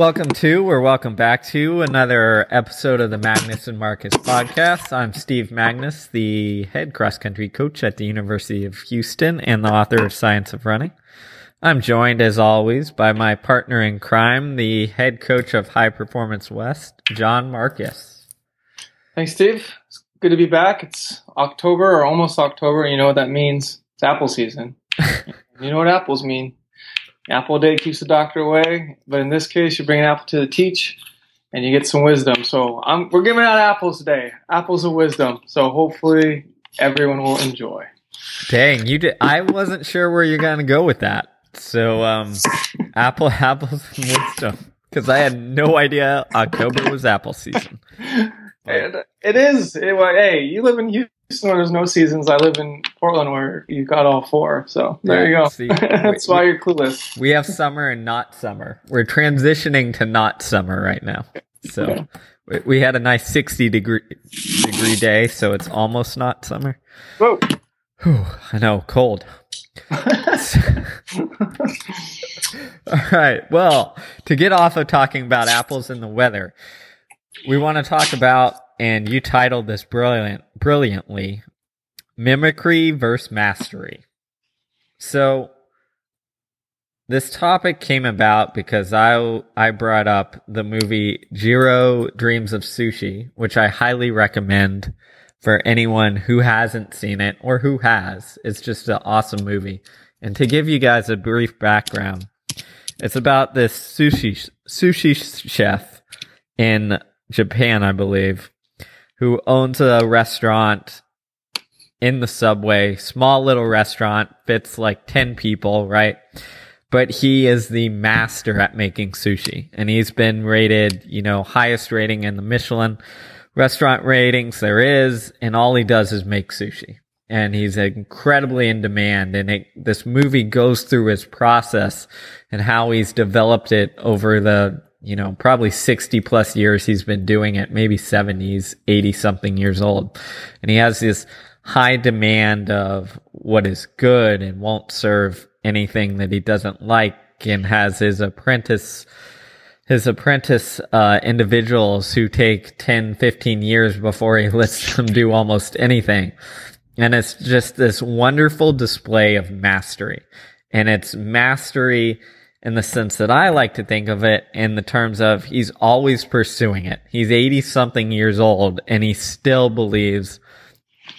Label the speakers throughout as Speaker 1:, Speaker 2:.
Speaker 1: welcome to or welcome back to another episode of the Magnus and Marcus podcast. I'm Steve Magnus, the head cross country coach at the University of Houston and the author of Science of Running. I'm joined as always by my partner in crime, the head coach of High Performance West, John Marcus.
Speaker 2: Thanks, Steve. It's good to be back. It's October or almost October. You know what that means? It's apple season. you know what apples mean? Apple a day keeps the doctor away, but in this case, you bring an apple to the teach, and you get some wisdom. So I'm, we're giving out apples today, apples of wisdom. So hopefully everyone will enjoy.
Speaker 1: Dang, you did. I wasn't sure where you're gonna go with that. So, um, apple, apples, and wisdom, because I had no idea October was apple season.
Speaker 2: And it is. It, well, hey, you live in Houston where there's no seasons. I live in Portland where you got all four. So there you go.
Speaker 1: See,
Speaker 2: That's
Speaker 1: we-
Speaker 2: why you're clueless.
Speaker 1: We have summer and not summer. We're transitioning to not summer right now. So we- we had a nice 60 degree degree day, so it's almost not summer.
Speaker 2: Whoa.
Speaker 1: Whew, I know, cold. All right. Well, to get off of talking about apples and the weather, we want to talk about, and you titled this brilliant, brilliantly, mimicry versus mastery. So, this topic came about because I I brought up the movie Jiro Dreams of Sushi, which I highly recommend for anyone who hasn't seen it or who has. It's just an awesome movie. And to give you guys a brief background, it's about this sushi sushi chef in Japan, I believe, who owns a restaurant in the subway, small little restaurant, fits like 10 people, right? But he is the master at making sushi and he's been rated, you know, highest rating in the Michelin restaurant ratings there is. And all he does is make sushi and he's incredibly in demand. And it, this movie goes through his process and how he's developed it over the, you know, probably 60 plus years he's been doing it, maybe 70s, 80 something years old. And he has this high demand of what is good and won't serve anything that he doesn't like and has his apprentice his apprentice uh, individuals who take 10 15 years before he lets them do almost anything and it's just this wonderful display of mastery and it's mastery in the sense that I like to think of it in the terms of he's always pursuing it. He's 80 something years old and he still believes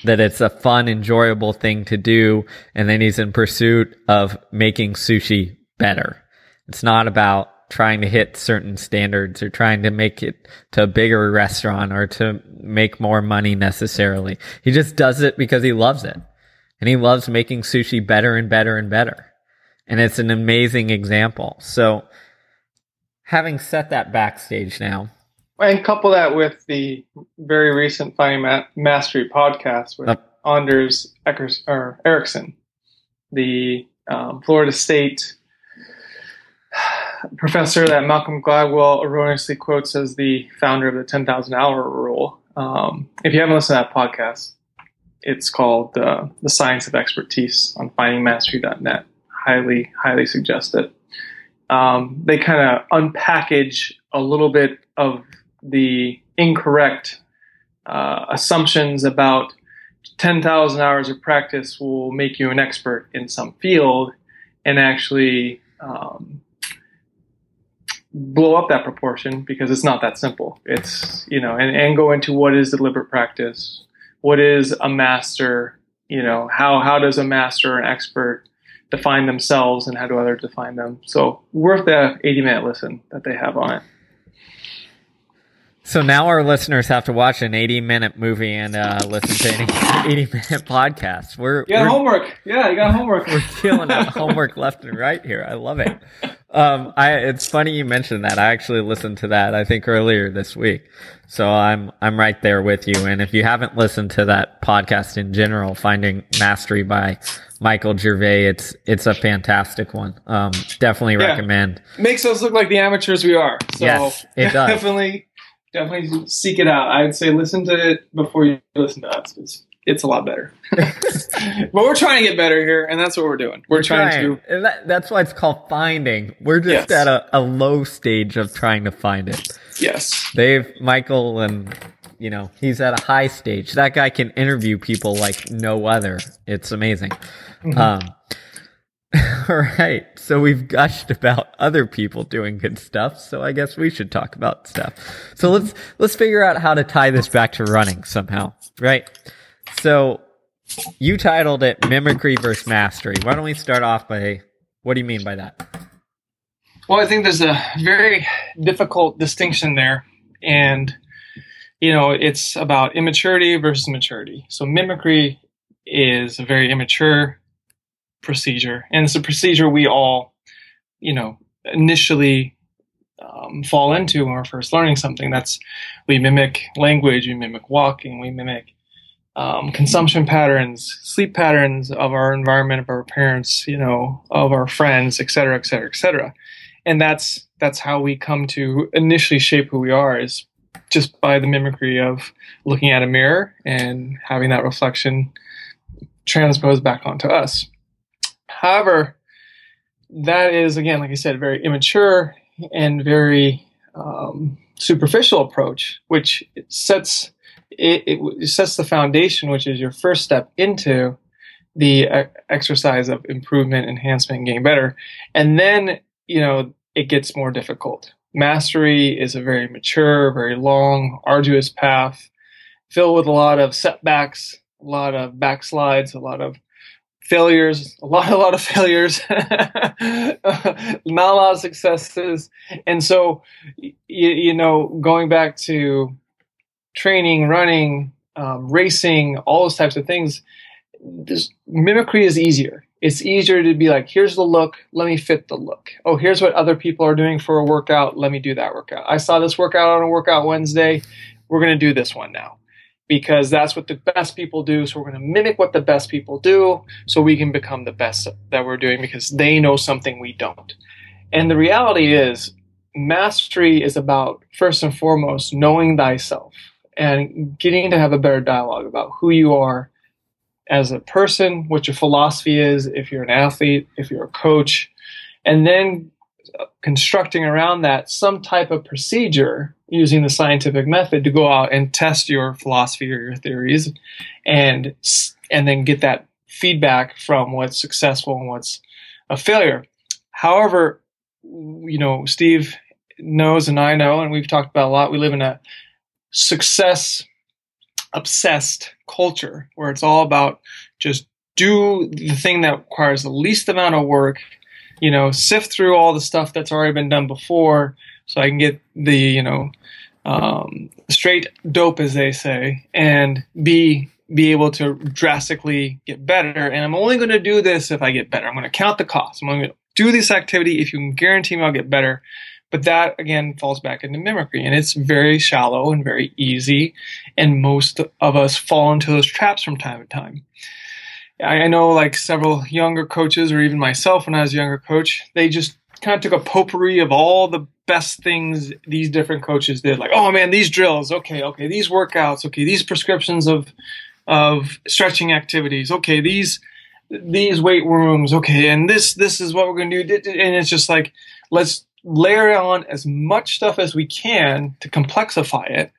Speaker 1: that it's a fun, enjoyable thing to do. And then he's in pursuit of making sushi better. It's not about trying to hit certain standards or trying to make it to a bigger restaurant or to make more money necessarily. He just does it because he loves it. And he loves making sushi better and better and better. And it's an amazing example. So having set that backstage now,
Speaker 2: And couple that with the very recent Finding Ma- Mastery podcast with
Speaker 1: Yep.
Speaker 2: Anders Eckers, or Ericsson, the um, Florida State professor that Malcolm Gladwell erroneously quotes as the founder of the 10,000 hour rule. Um, if you haven't listened to that podcast, it's called uh, The Science of Expertise on findingmastery.net. Highly, highly suggest it. Um, they kind of unpackage a little bit of the incorrect uh, assumptions about 10,000 hours of practice will make you an expert in some field and actually um, blow up that proportion because it's not that simple. It's, you know, and, and go into what is deliberate practice, what is a master, you know, how, how does a master or an expert define themselves and how do others define them? So worth the 80 minute listen that they have on it.
Speaker 1: So now our listeners have to watch an 80 minute movie and uh, listen to an 80 minute podcast. We're,
Speaker 2: You got
Speaker 1: we're,
Speaker 2: homework. Yeah, you got homework.
Speaker 1: we're dealing out homework left and right here. I love it. Um, I, it's funny you mentioned that. I actually listened to that, I think earlier this week. So I'm, I'm right there with you. And if you haven't listened to that podcast in general, Finding Mastery by Michael Gervais, it's, it's a fantastic one. Um, definitely
Speaker 2: Yeah.
Speaker 1: recommend.
Speaker 2: Makes us look like the amateurs we are. So
Speaker 1: Yes, it does.
Speaker 2: definitely, definitely seek it out. I'd say listen to it before you listen to us. It's it's a lot better. but we're trying to get better here, and that's what we're doing. We're, we're trying, trying, to.
Speaker 1: And that, that's why it's called finding. We're just yes. at a, a low stage of trying to find it.
Speaker 2: Yes.
Speaker 1: Dave, Michael, and you know he's at a high stage. That guy can interview people like no other. It's amazing. Mm-hmm. Um, all right. So we've gushed about other people doing good stuff. So I guess we should talk about stuff. So let's, let's figure out how to tie this back to running somehow. Right. So you titled it mimicry versus mastery. Why don't we start off by what do you mean by that?
Speaker 2: Well, I think there's a very difficult distinction there. And, you know, it's about immaturity versus maturity. So mimicry is a very immature procedure, and it's a procedure we all, you know, initially um, fall into when we're first learning something. That's we mimic language, we mimic walking, we mimic um, consumption patterns, sleep patterns of our environment, of our parents, you know, of our friends, et cetera, et cetera, et cetera. And that's that's how we come to initially shape who we are is just by the mimicry of looking at a mirror and having that reflection transposed back onto us. However, that is again, like I said, very immature and very um, superficial approach, which sets it, it, sets the foundation, which is your first step into the uh, exercise of improvement, enhancement, getting better, and then you know it gets more difficult. Mastery is a very mature, very long, arduous path, filled with a lot of setbacks, a lot of backslides, a lot of failures, a lot, a lot of failures, not a lot of successes. And so, you, you know, going back to training, running, um, racing, all those types of things, this mimicry is easier. It's easier to be like, here's the look, let me fit the look. Oh, here's what other people are doing for a workout, let me do that workout. I saw this workout on a workout Wednesday, we're going to do this one now because that's what the best people do. So we're going to mimic what the best people do so we can become the best that we're doing because they know something we don't. And the reality is, mastery is about first and foremost knowing thyself and getting to have a better dialogue about who you are as a person, what your philosophy is, if you're an athlete, if you're a coach, and then constructing around that some type of procedure using the scientific method to go out and test your philosophy or your theories and and then get that feedback from what's successful and what's a failure. However you know steve knows and i know and we've talked about a lot. We live in a success obsessed culture where it's all about just do the thing that requires the least amount of work you know, sift through all the stuff that's already been done before so I can get the, you know, um, straight dope, as they say, and be be able to drastically get better. And I'm only going to do this if I get better. I'm going to count the cost. I'm going to do this activity if you can guarantee me I'll get better. But that again falls back into mimicry, and it's very shallow and very easy. And most of us fall into those traps from time to time. I know like several younger coaches, or even myself when I was a younger coach, they just kind of took a potpourri of all the best things these different coaches did. Like, oh man, these drills, okay, okay, these workouts, okay, these prescriptions of of stretching activities, okay, these these weight rooms, okay, and this this is what we're gonna do, and it's just like let's layer on as much stuff as we can to complexify it.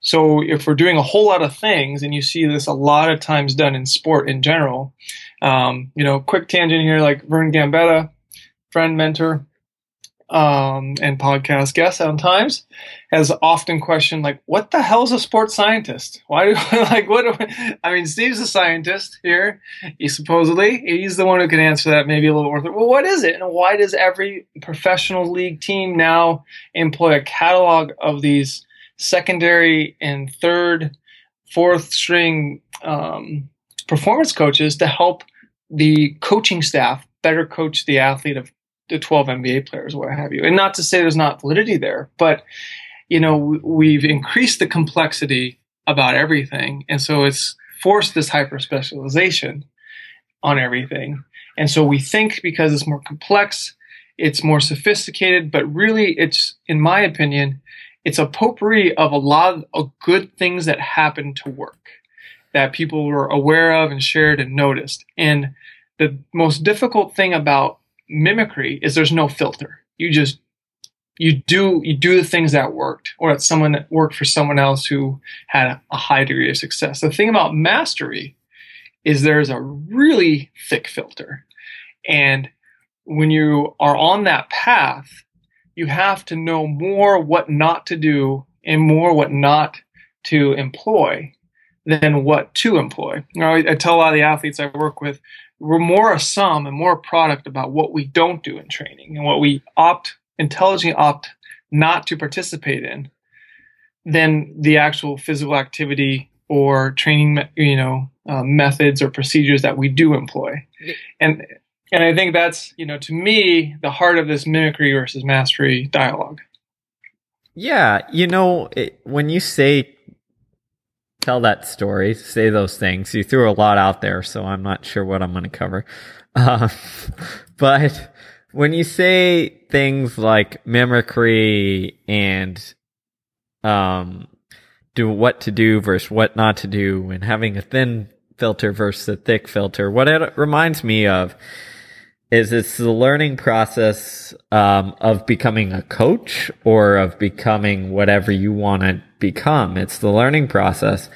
Speaker 2: So if we're doing a whole lot of things, and you see this a lot of times done in sport in general, um, you know, quick tangent here, like Vern Gambetta, friend, mentor, um, and podcast guest sometimes has often questioned like, what the hell's a sports scientist? Why do like what? Do, I mean, Steve's a scientist here. He supposedly he's the one who can answer that maybe a little more. Well, what is it, and why does every professional league team now employ a catalog of these? secondary and third, fourth string um, performance coaches to help the coaching staff better coach the athlete of the 12 NBA players, what have you. And not to say there's not validity there, but you know we've increased the complexity about everything, and so it's forced this hyper specialization on everything. And so we think because it's more complex, it's more sophisticated, but really it's, in my opinion, it's a potpourri of a lot of good things that happen to work. that people were aware of and shared and noticed. And the most difficult thing about mimicry is there's no filter. You just you do you do the things that worked or that someone that worked for someone else who had a high degree of success. The thing about mastery is there's a really thick filter. And when you are on that path, you have to know more what not to do and more what not to employ than what to employ. You know, I, I tell a lot of the athletes I work with, we're more a sum and more a product about what we don't do in training and what we opt intelligently opt not to participate in than the actual physical activity or training, you know, uh, methods or procedures that we do employ. And and I think that's, you know, to me, the heart of this mimicry versus mastery dialogue.
Speaker 1: Yeah, you know, it, when you say tell that story, say those things, you threw a lot out there, so I'm not sure what I'm going to cover. Uh, but when you say things like mimicry and um, do what to do versus what not to do, and having a thin filter versus a thick filter, what it reminds me of is it's the learning process um, of becoming a coach or of becoming whatever you want to become. It's the learning process.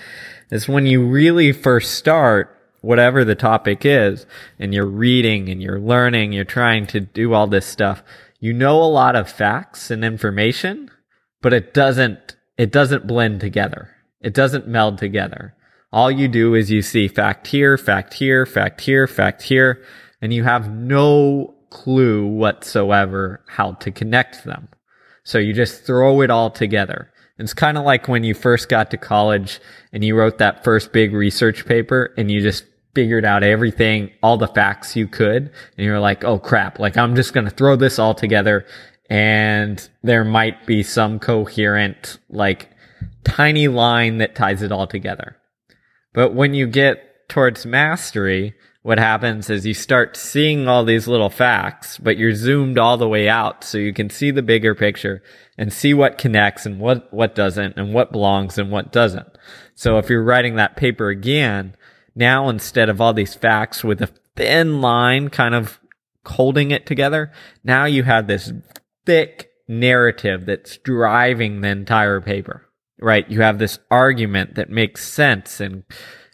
Speaker 1: It's when you really first start whatever the topic is, and you're reading and you're learning, you're trying to do all this stuff, you know a lot of facts and information, but it doesn't, it doesn't blend together. It doesn't meld together. All you do is you see fact here, fact here, fact here, fact here, and you have no clue whatsoever how to connect them. So you just throw it all together. It's kind of like when you first got to college and you wrote that first big research paper and you just figured out everything, all the facts you could. And you're like, oh crap, like I'm just going to throw this all together and there might be some coherent, like tiny line that ties it all together. But when you get towards mastery, what happens is you start seeing all these little facts, but you're zoomed all the way out so you can see the bigger picture and see what connects and what, what doesn't and what belongs and what doesn't. So if you're writing that paper again, now, instead of all these facts with a thin line kind of holding it together, now you have this thick narrative that's driving the entire paper, right? You have this argument that makes sense and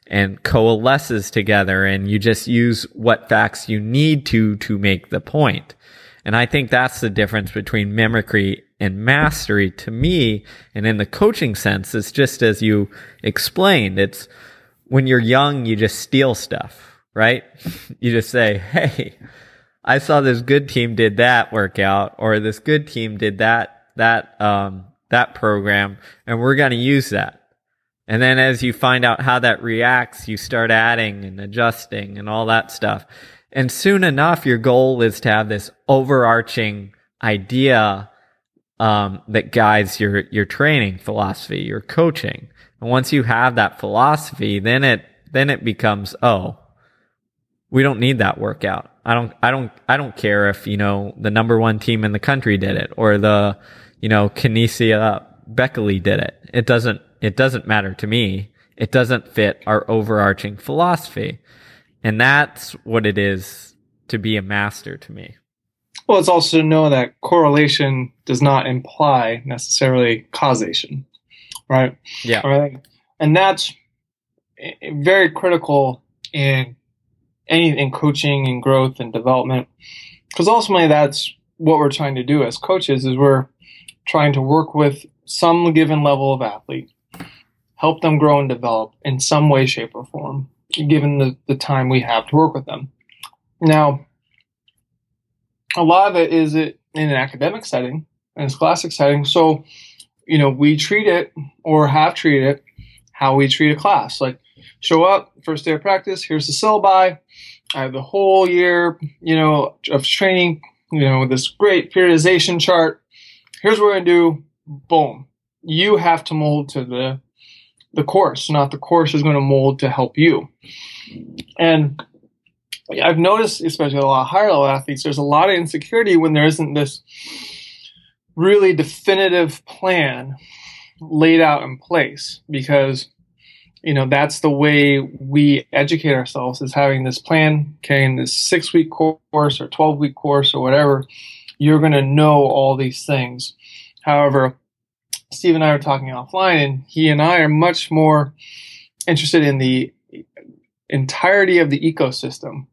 Speaker 1: and coalesces together and you just use what facts you need to to make the point. And I think that's the difference between mimicry and mastery to me. And in the coaching sense, it's just as you explained, it's when you're young, you just steal stuff, right? you just say, Hey, I saw this good team did that workout or this good team did that, that, um, that program and we're going to use that. And then as you find out how that reacts, you start adding and adjusting and all that stuff. And soon enough, your goal is to have this overarching idea um, that guides your your training philosophy, your coaching. And once you have that philosophy, then it then it becomes, oh, we don't need that workout. I don't I don't I don't care if, you know, the number one team in the country did it or the, you know, Kenenisa Bekele did it. It doesn't it doesn't matter to me. It doesn't fit our overarching philosophy. And that's what it is to be a master to me.
Speaker 2: Well, it's also to know that correlation does not imply necessarily causation right?
Speaker 1: Yeah.
Speaker 2: Right. And that's very critical in any in coaching and growth and development, because ultimately that's what we're trying to do as coaches is we're trying to work with some given level of athlete, help them grow and develop in some way, shape, or form, given the, the time we have to work with them. Now, a lot of it is it in an academic setting, in a scholastic setting. So you know, we treat it or have treated it how we treat a class. Like, show up, first day of practice, here's the syllabi. I have the whole year, you know, of training, you know, with this great periodization chart. Here's what we're going to do. Boom. You have to mold to the, the course, not the course is going to mold to help you. And I've noticed, especially a lot of higher level athletes, there's a lot of insecurity when there isn't this really definitive plan laid out in place because you know that's the way we educate ourselves is having this plan okay in this six week course or 12 week course or whatever you're going to know all these things however steve and i were talking offline and he and i are much more interested in the entirety of the ecosystem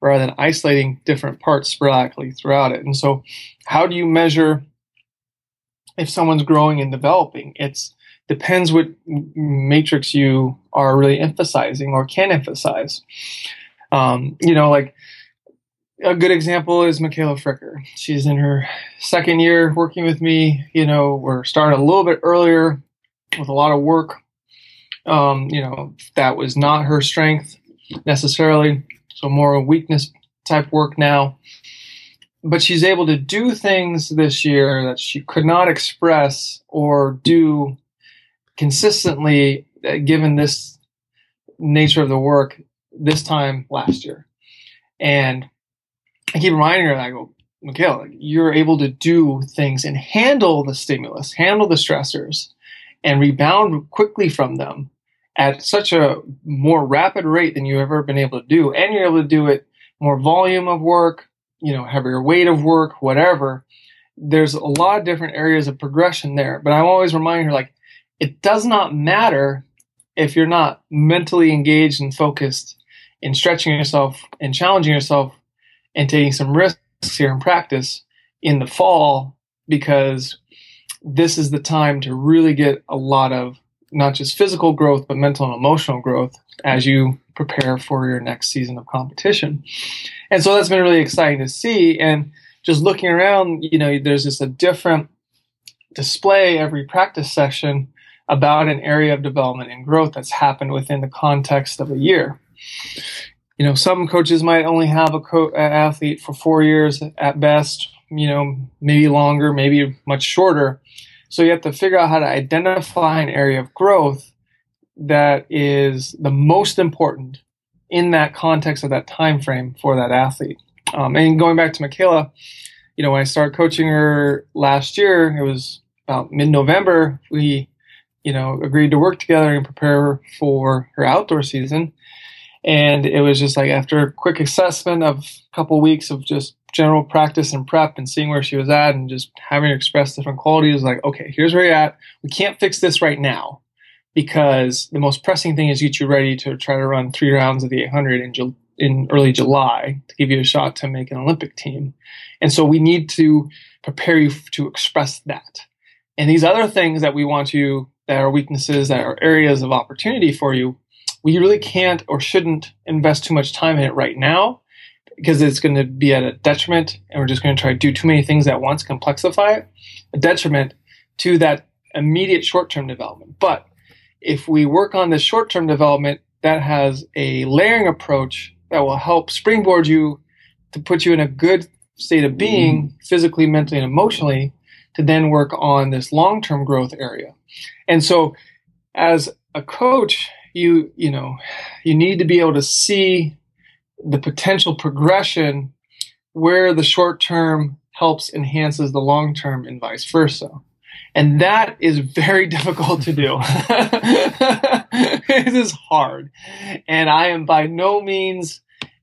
Speaker 2: rather than isolating different parts sporadically throughout it and so how do you measure if someone's growing and developing It depends what matrix you are really emphasizing or can emphasize. Um, you know, like a good example is Michaela Fricker. She's in her second year working with me. You know, we're starting a little bit earlier with a lot of work. Um, you know, that was not her strength necessarily, so more a weakness type work now. But she's able to do things this year that she could not express or do consistently uh, given this nature of the work this time last year. And I keep reminding her, that I go, Michaela, you're able to do things and handle the stimulus, handle the stressors, and rebound quickly from them at such a more rapid rate than you've ever been able to do. And you're able to do it more volume of work, you know, heavier weight of work, whatever. There's a lot of different areas of progression there. But I'm always reminding her, like, it does not matter if you're not mentally engaged and focused in stretching yourself and challenging yourself and taking some risks here in practice in the fall because this is the time to really get a lot of not just physical growth but mental and emotional growth as you prepare for your next season of competition. And so that's been really exciting to see and just looking around, you know, there's just a different display every practice session about an area of development and growth that's happened within the context of a year. You know, some coaches might only have a co- athlete for four years at best, you know, maybe longer, maybe much shorter. So you have to figure out how to identify an area of growth that is the most important in that context of that time frame for that athlete. Um, and going back to Michaela, you know, when I started coaching her last year, it was about mid-November. We you know, agreed to work together and prepare for her outdoor season. And it was just like after a quick assessment of a couple weeks of just general practice and prep and seeing where she was at and just having her express different qualities, like, okay, here's where you're at. We can't fix this right now because the most pressing thing is get you ready to try to run three rounds of the 800 in, Ju- in early July to give you a shot to make an Olympic team. And so we need to prepare you to express that. And these other things that we want you that are weaknesses, that are areas of opportunity for you, we really can't or shouldn't invest too much time in it right now because it's going to be at a detriment and we're just going to try to do too many things at once, complexify it, a detriment to that immediate short term development. But if we work on this short term development that has a layering approach that will help springboard you to put you in a good state of being mm-hmm. physically, mentally, and emotionally to then work on this long term growth area. And so as a coach, you you know, you need to be able to see the potential progression where the short term helps enhances the long term and vice versa. And that is very difficult to do. it is hard. And I am by no means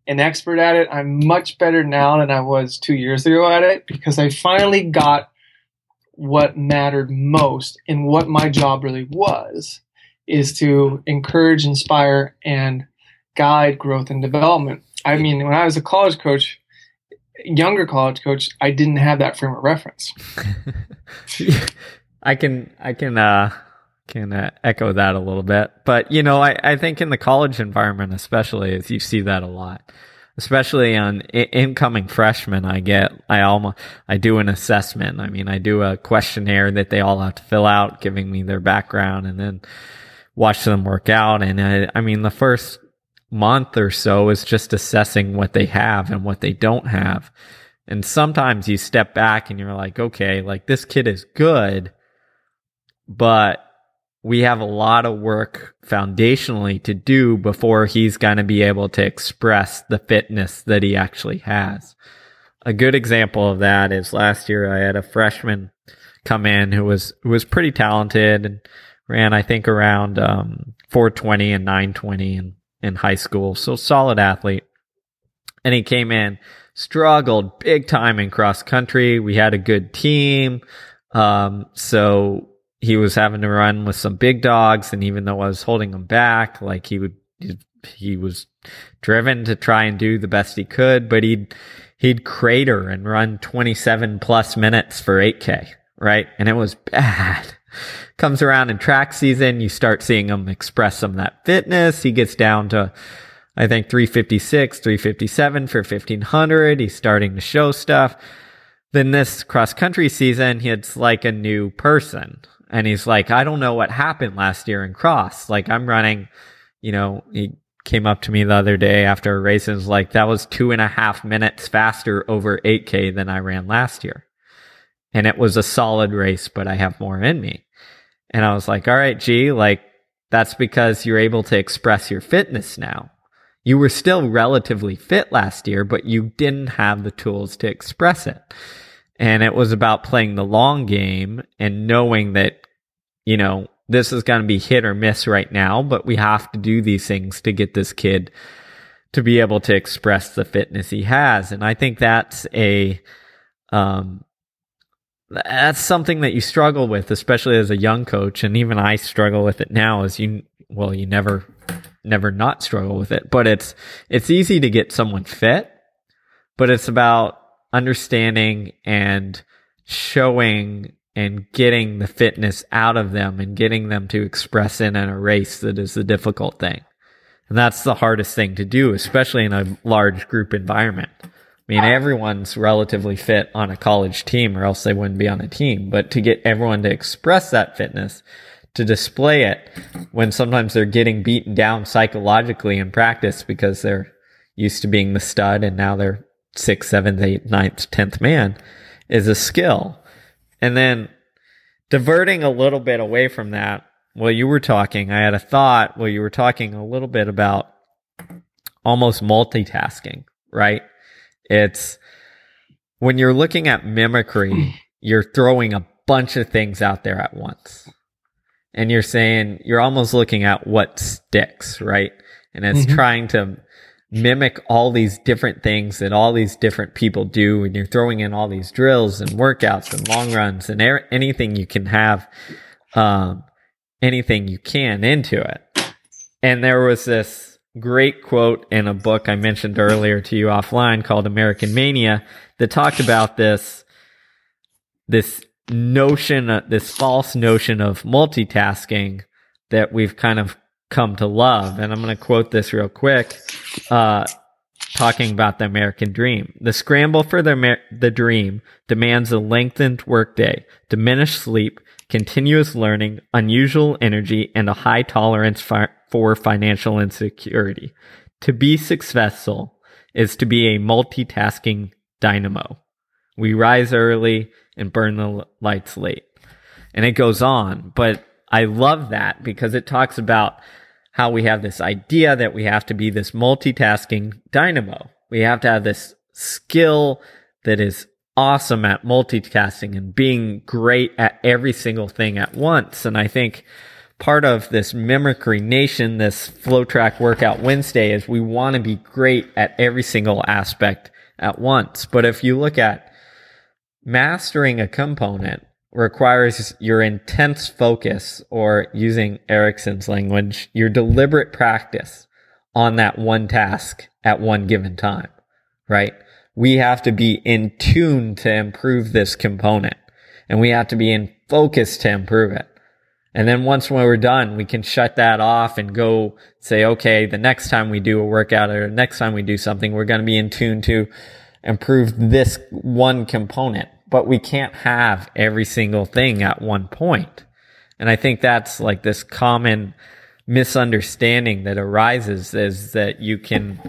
Speaker 2: an expert at it. I'm much better now than I was two years ago at it because I finally got what mattered most and what my job really was is to encourage, inspire, and guide growth and development. I mean, when I was a college coach, younger college coach, I didn't have that frame of reference.
Speaker 1: I can I can uh can uh, echo that a little bit, but you know, I I think in the college environment, especially, you see that a lot especially on I- incoming freshmen. I get, I almost, I do an assessment. I mean, I do a questionnaire that they all have to fill out, giving me their background and then watch them work out. And I, I mean, the first month or so is just assessing what they have and what they don't have. And sometimes you step back and you're like, okay, like this kid is good, but we have a lot of work foundationally to do before he's going to be able to express the fitness that he actually has. A good example of that is last year I had a freshman come in who was who was pretty talented and ran I think around um, 420 and 920 in, in high school. So solid athlete. And he came in, struggled big time in cross country. We had a good team. Um, so he was having to run with some big dogs. And even though I was holding him back, like he would, he was driven to try and do the best he could, but he'd, he'd crater and run 27 plus minutes for 8K, right? And it was bad. Comes around in track season, you start seeing him express some of that fitness. He gets down to, I think 356, 357 for 1500. He's starting to show stuff. Then this cross country season, it's like a new person. And he's like, I don't know what happened last year in cross. Like I'm running, you know, he came up to me the other day after a race and was like, that was two and a half minutes faster over 8K than I ran last year. And it was a solid race, but I have more in me. And I was like, all right, G, like that's because you're able to express your fitness now. You were still relatively fit last year, but you didn't have the tools to express it. And it was about playing the long game and knowing that, you know, this is going to be hit or miss right now, but we have to do these things to get this kid to be able to express the fitness he has. And I think that's a, um, that's something that you struggle with, especially as a young coach. And even I struggle with it now as you, well, you never, never not struggle with it, but it's, it's easy to get someone fit, but it's about understanding and showing and getting the fitness out of them and getting them to express in a race that is the difficult thing. And that's the hardest thing to do, especially in a large group environment. I mean, everyone's relatively fit on a college team or else they wouldn't be on a team. But to get everyone to express that fitness, to display it when sometimes they're getting beaten down psychologically in practice because they're used to being the stud and now they're sixth, seventh, eighth, ninth, tenth man is a skill. And then diverting a little bit away from that, while you were talking, I had a thought while you were talking a little bit about almost multitasking, right? It's when you're looking at mimicry, you're throwing a bunch of things out there at once. And you're saying, you're almost looking at what sticks, right? And it's mm-hmm. trying to mimic all these different things that all these different people do and you're throwing in all these drills and workouts and long runs and er- anything you can have um, anything you can into it and there was this great quote in a book i mentioned earlier to you offline called american mania that talked about this this notion this false notion of multitasking that we've kind of come to love. And I'm going to quote this real quick, uh, talking about the American dream. The scramble for the, Amer- the dream demands a lengthened workday, diminished sleep, continuous learning, unusual energy, and a high tolerance fi- for financial insecurity. To be successful is to be a multitasking dynamo. We rise early and burn the lights late. And it goes on, but I love that because it talks about how we have this idea that we have to be this multitasking dynamo. We have to have this skill that is awesome at multitasking and being great at every single thing at once. And I think part of this mimicry nation, this Flotrack workout Wednesday is we want to be great at every single aspect at once. But if you look at mastering a component, requires your intense focus, or using Ericsson's language, your deliberate practice on that one task at one given time, right? We have to be in tune to improve this component and we have to be in focus to improve it. And then once when we're done, we can shut that off and go say, okay, the next time we do a workout or the next time we do something, we're going to be in tune to improve this one component but we can't have every single thing at one point. And I think that's like this common misunderstanding that arises is that you can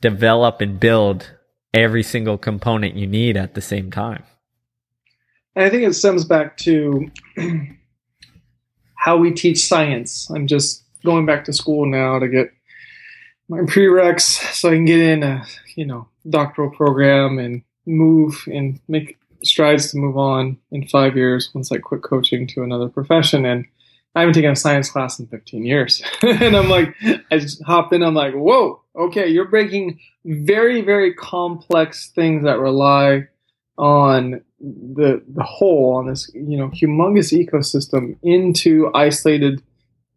Speaker 1: develop and build every single component you need at the same time.
Speaker 2: And I think it stems back to how we teach science. I'm just going back to school now to get my prereqs so I can get in a, you know, doctoral program and move and make strides to move on in five years once I quit coaching to another profession. And I haven't taken a science class in 15 years. and I'm like, I just hopped in. I'm like, whoa, okay, you're breaking very, very complex things that rely on the the whole on this you know humongous ecosystem into isolated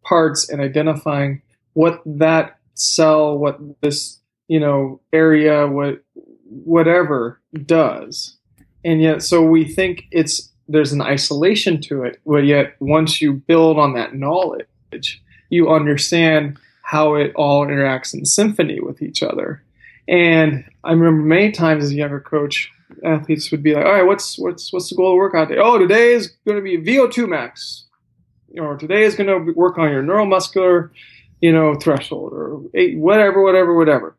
Speaker 2: parts and identifying what that cell, what this you know area, what whatever does, and yet so we think it's there's an isolation to it, but yet once you build on that knowledge, you understand how it all interacts in symphony with each other. And I remember many times as a younger coach, athletes would be like, "All right, what's what's what's the goal of workout day? Oh, today is going to be VO2 max, or today is going to work on your neuromuscular, you know, threshold, or whatever, whatever, whatever."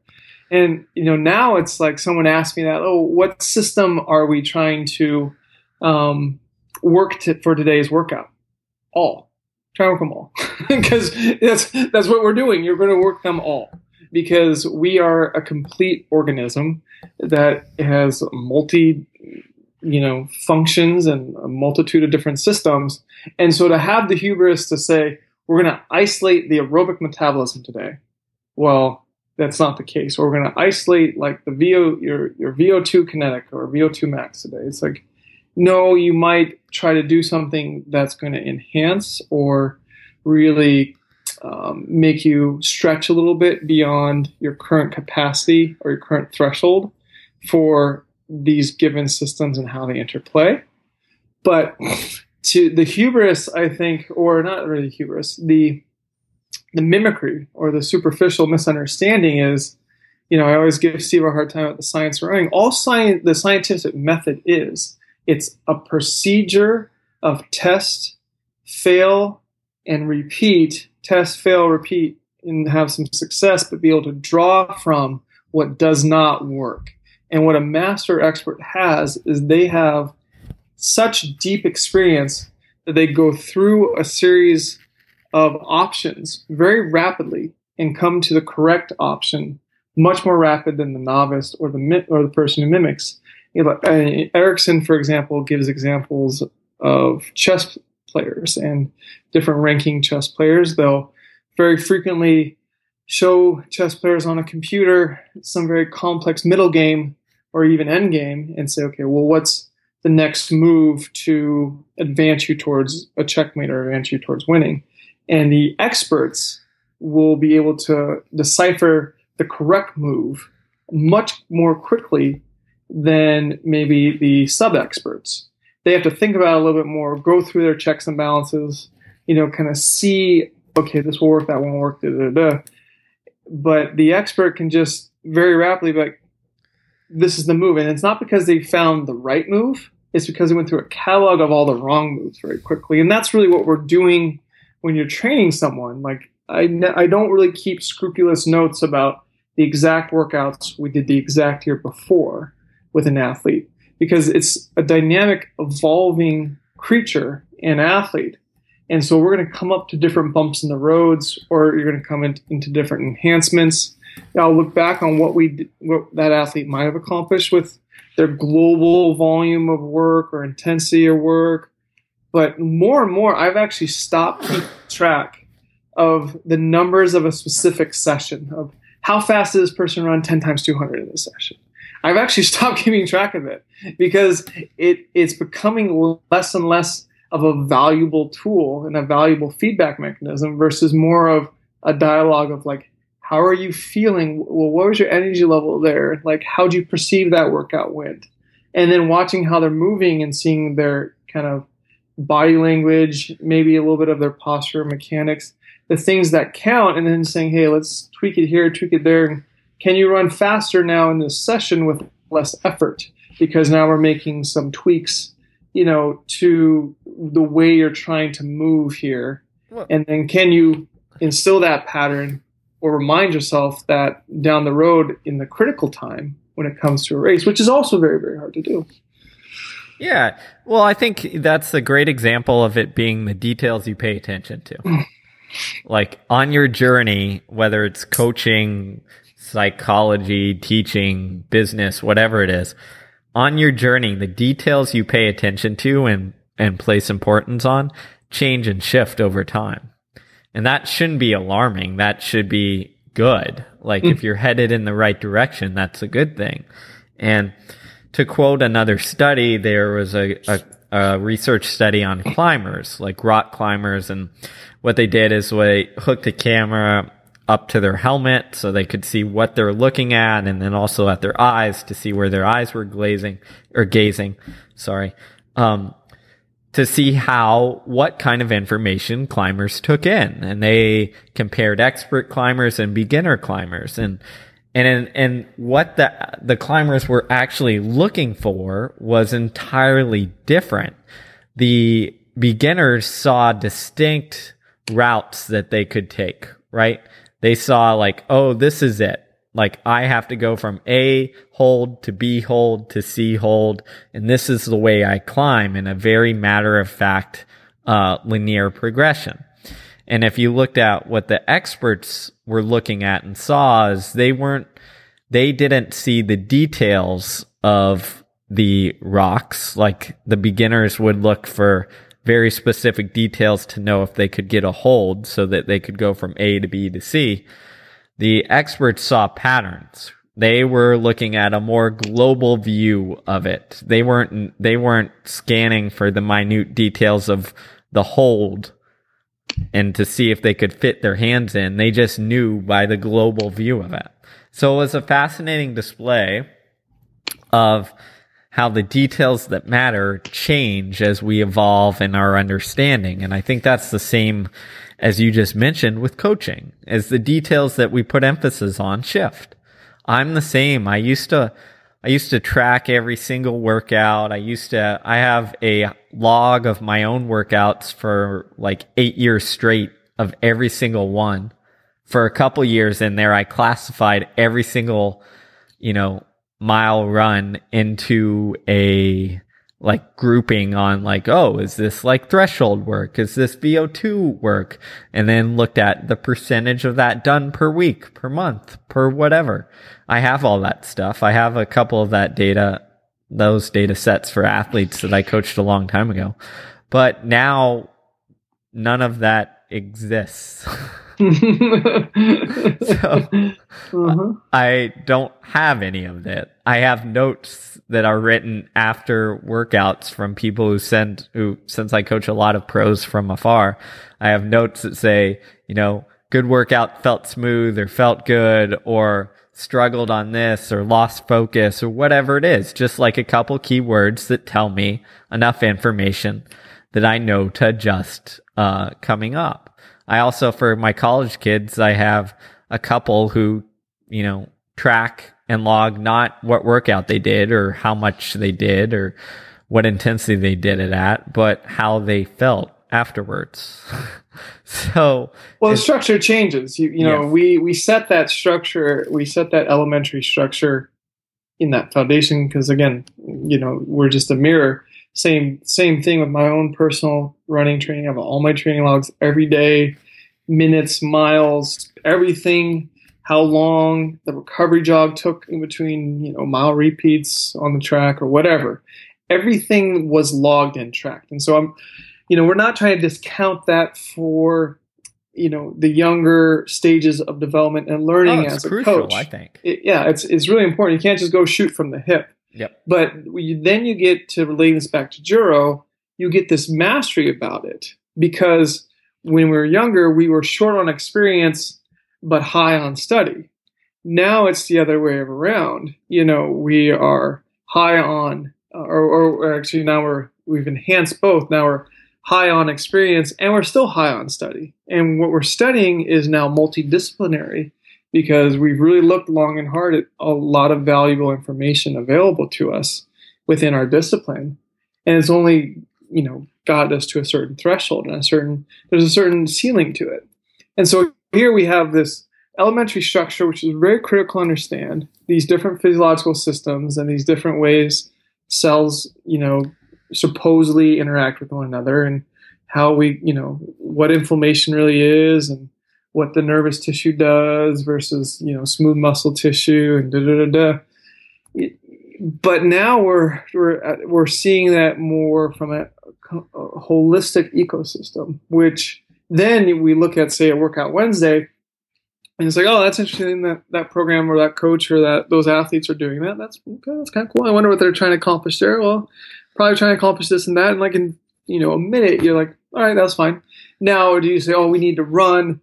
Speaker 2: And you know, now it's like someone asked me that, "Oh, what system are we trying to um, work to, for today's workout?" All. Try to work them all, because that's that's what we're doing. You're going to work them all because we are a complete organism that has multi you know functions and a multitude of different systems. And so to have the hubris to say we're going to isolate the aerobic metabolism today well that's not the case. Or we're going to isolate like the vo your your vo2 kinetic or vo2 max today. It's like no you might try to do something that's going to enhance or really um, make you stretch a little bit beyond your current capacity or your current threshold for these given systems and how they interplay. But to the hubris, I think, or not really hubris, the the mimicry or the superficial misunderstanding is, you know, I always give Steve a hard time about the science of running. All science, the scientific method is it's a procedure of test, fail, and repeat test, fail, repeat, and have some success, but be able to draw from what does not work. And what a master expert has is they have such deep experience that they go through a series of options very rapidly and come to the correct option much more rapid than the novice or the or the person who mimics. You know, uh, Ericsson, for example, gives examples of chess players and different ranking chess players. They'll very frequently show chess players on a computer some very complex middle game or even end game and say, okay, well, what's the next move to advance you towards a checkmate or advance you towards winning? And the experts will be able to decipher the correct move much more quickly than maybe the sub experts they have to think about it a little bit more, go through their checks and balances, you know, kind of see, okay, this will work, that won't work, da, da, da. But the expert can just very rapidly be like, this is the move. And it's not because they found the right move, it's because they went through a catalog of all the wrong moves very quickly. And that's really what we're doing when you're training someone. Like, I, I don't really keep scrupulous notes about the exact workouts we did the exact year before with an athlete because it's a dynamic, evolving creature and athlete. And so we're going to come up to different bumps in the roads, or you're going to come in, into different enhancements. I'll look back on what we what that athlete might have accomplished with their global volume of work or intensity of work. But more and more, I've actually stopped track of the numbers of a specific session of how fast did this person run 10 times 200 in this session I've actually stopped keeping track of it because it it's becoming less and less of a valuable tool and a valuable feedback mechanism versus more of a dialogue of like how are you feeling? Well what was your energy level there? Like how do you perceive that workout went? And then watching how they're moving and seeing their kind of body language maybe a little bit of their posture mechanics the things that count and then saying hey let's tweak it here tweak it there can you run faster now in this session with less effort? Because now we're making some tweaks, you know, to the way you're trying to move here. And then can you instill that pattern or remind yourself that down the road in the critical time when it comes to a race, which is also very, very hard to do.
Speaker 1: Yeah. Well, I think that's a great example of it being the details you pay attention to. like on your journey, whether it's coaching, psychology, teaching, business, whatever it is, on your journey, the details you pay attention to and, and place importance on change and shift over time. And that shouldn't be alarming. That should be good. Like mm. if you're headed in the right direction, that's a good thing. And to quote another study, there was a, a, a research study on climbers, like rock climbers. And what they did is they hooked a camera up to their helmet so they could see what they're looking at and then also at their eyes to see where their eyes were glazing or gazing. Sorry. Um, to see how, what kind of information climbers took in. And they compared expert climbers and beginner climbers. And, and, and what the, the climbers were actually looking for was entirely different. The beginners saw distinct routes that they could take, right? They saw like, oh, this is it. Like I have to go from A hold to B hold to C hold. And this is the way I climb in a very matter of fact, uh, linear progression. And if you looked at what the experts were looking at and saw is they weren't, they didn't see the details of the rocks. Like the beginners would look for very specific details to know if they could get a hold so that they could go from A to B to C. The experts saw patterns. They were looking at a more global view of it. They weren't, they weren't scanning for the minute details of the hold and to see if they could fit their hands in. They just knew by the global view of it. So it was a fascinating display of how the details that matter change as we evolve in our understanding. And I think that's the same as you just mentioned with coaching, as the details that we put emphasis on shift. I'm the same. I used to, I used to track every single workout. I used to, I have a log of my own workouts for like eight years straight of every single one. For a couple years in there, I classified every single, you know, mile run into a like grouping on like, oh, is this like threshold work? Is this VO2 work? And then looked at the percentage of that done per week, per month, per whatever. I have all that stuff. I have a couple of that data, those data sets for athletes that I coached a long time ago. But now none of that exists. so uh-huh. I don't have any of that. I have notes that are written after workouts from people who send who since I coach a lot of pros from afar, I have notes that say, you know, good workout felt smooth or felt good or struggled on this or lost focus or whatever it is. Just like a couple keywords that tell me enough information that I know to adjust uh, coming up. I also, for my college kids, I have a couple who, you know, track and log not what workout they did or how much they did or what intensity they did it at, but how they felt afterwards. so,
Speaker 2: well, the structure changes. You, you know, yes. we we set that structure, we set that elementary structure in that foundation because again, you know, we're just a mirror same same thing with my own personal running training. I have all my training logs every day, minutes, miles, everything. How long the recovery jog took in between, you know, mile repeats on the track or whatever. Everything was logged and tracked. And so I'm, you know, we're not trying to discount that for, you know, the younger stages of development and learning oh, as a coach.
Speaker 1: I think.
Speaker 2: It, yeah, it's it's really important. You can't just go shoot from the hip
Speaker 1: Yep.
Speaker 2: But then you get to relating this back to Juro, you get this mastery about it because when we were younger, we were short on experience but high on study. Now it's the other way around. You know, we are high on, uh, or, or actually now we're we've enhanced both. Now we're high on experience and we're still high on study. And what we're studying is now multidisciplinary because we've really looked long and hard at a lot of valuable information available to us within our discipline. And it's only, you know, got us to a certain threshold and a certain, there's a certain ceiling to it. And so here we have this elementary structure, which is very critical to understand these different physiological systems and these different ways cells, you know, supposedly interact with one another and how we, you know, what inflammation really is and what the nervous tissue does versus you know smooth muscle tissue and da da da da. But now we're we're uh, we're seeing that more from a holistic ecosystem, which then we look at, say, a workout Wednesday, and it's like, oh, that's interesting that that program or that coach or that those athletes are doing that. That's okay, that's kind of cool. I wonder what they're trying to accomplish there. Well, probably trying to accomplish this and that. And like in you know a minute, you're like, all right, that's fine. Now, do you say, oh, we need to run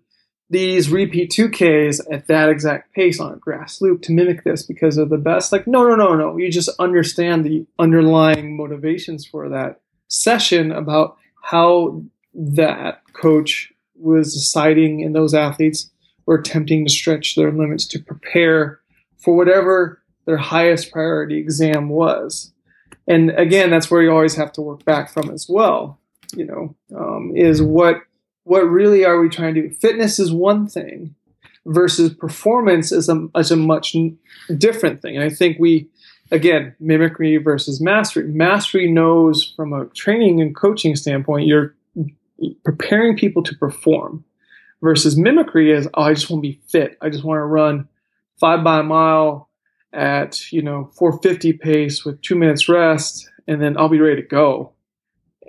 Speaker 2: these repeat 2Ks at that exact pace on a grass loop to mimic this because they're the best? Like, no, no, no, no. You just understand the underlying motivations for that session about how that coach was deciding and those athletes were attempting to stretch their limits to prepare for whatever their highest priority exam was. And again, that's where you always have to work back from as well. You know, um, is what what really are we trying to do? Fitness is one thing versus performance is a, is a much different thing. And I think we, again, mimicry versus mastery. Mastery knows from a training and coaching standpoint, you're preparing people to perform versus mimicry is, oh, I just want to be fit. I just want to run five by a mile at, you know, 450 pace with two minutes rest and then I'll be ready to go.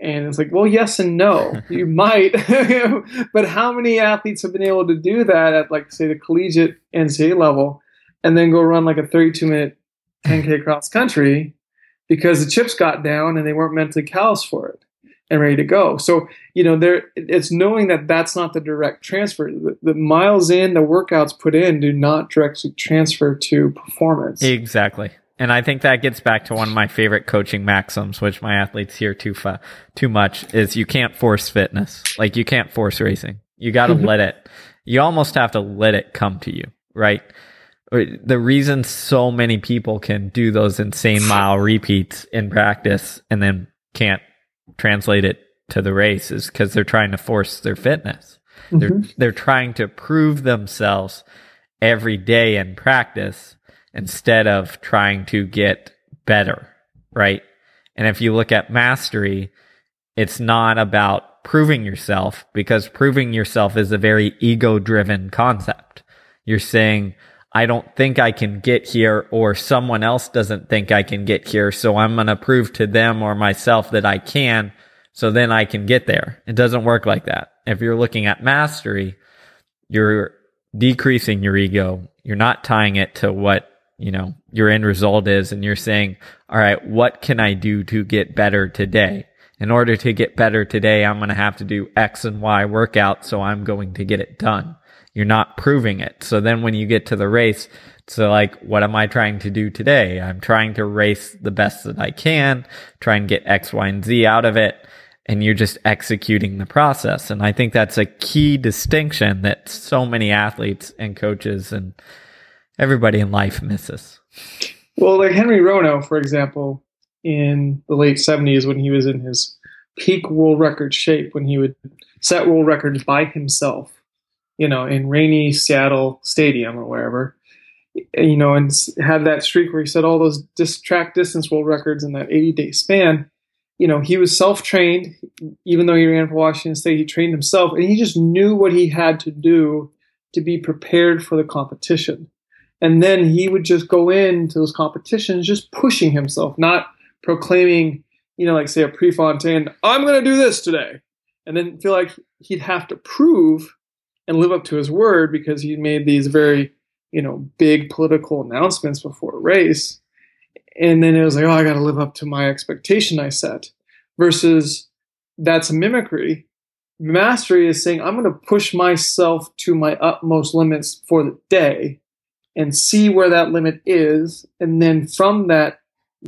Speaker 2: And it's like, well, yes and no. you might, but how many athletes have been able to do that at, like, say, the collegiate NCAA level, and then go run like a 32 minute 10k cross country because the chips got down and they weren't mentally callous for it and ready to go. So you know, there it's knowing that that's not the direct transfer. The, the, miles in, the workouts put in, do not directly transfer to performance.
Speaker 1: Exactly. And I think that gets back to one of my favorite coaching maxims, which my athletes hear too fa- too much, is you can't force fitness. Like you can't force racing. You got to mm-hmm. let it. You almost have to let it come to you, right? The reason so many people can do those insane mile repeats in practice and then can't translate it to the race is because they're trying to force their fitness. Mm-hmm. They're they're trying to prove themselves every day in practice instead of trying to get better, right? And if you look at mastery, it's not about proving yourself because proving yourself is a very ego driven concept. You're saying, I don't think I can get here or someone else doesn't think I can get here. So I'm going to prove to them or myself that I can. So then I can get there. It doesn't work like that. If you're looking at mastery, you're decreasing your ego. You're not tying it to what you know, your end result is and you're saying, all right, what can I do to get better today? In order to get better today, I'm going to have to do X and Y workout. So I'm going to get it done. You're not proving it. So then when you get to the race, so like, what am I trying to do today? I'm trying to race the best that I can, try and get X, Y, and Z out of it. And you're just executing the process. And I think that's a key distinction that so many athletes and coaches and everybody in life misses.
Speaker 2: Well, like Henry Rono, for example, in the late 70s when he was in his peak world record shape, when he would set world records by himself, you know, in rainy Seattle Stadium or wherever, you know, and had that streak where he set all those dis- track distance world records in that 80 day span. You know, he was self trained, even though he ran for Washington State, he trained himself and he just knew what he had to do to be prepared for the competition. And then he would just go into those competitions just pushing himself, not proclaiming, you know, like say a Prefontaine, I'm going to do this today. And then feel like he'd have to prove and live up to his word because he made these very, you know, big political announcements before a race. And then it was like, oh, I got to live up to my expectation I set versus that's mimicry. Mastery is saying, I'm going to push myself to my utmost limits for the day and see where that limit is. And then from that,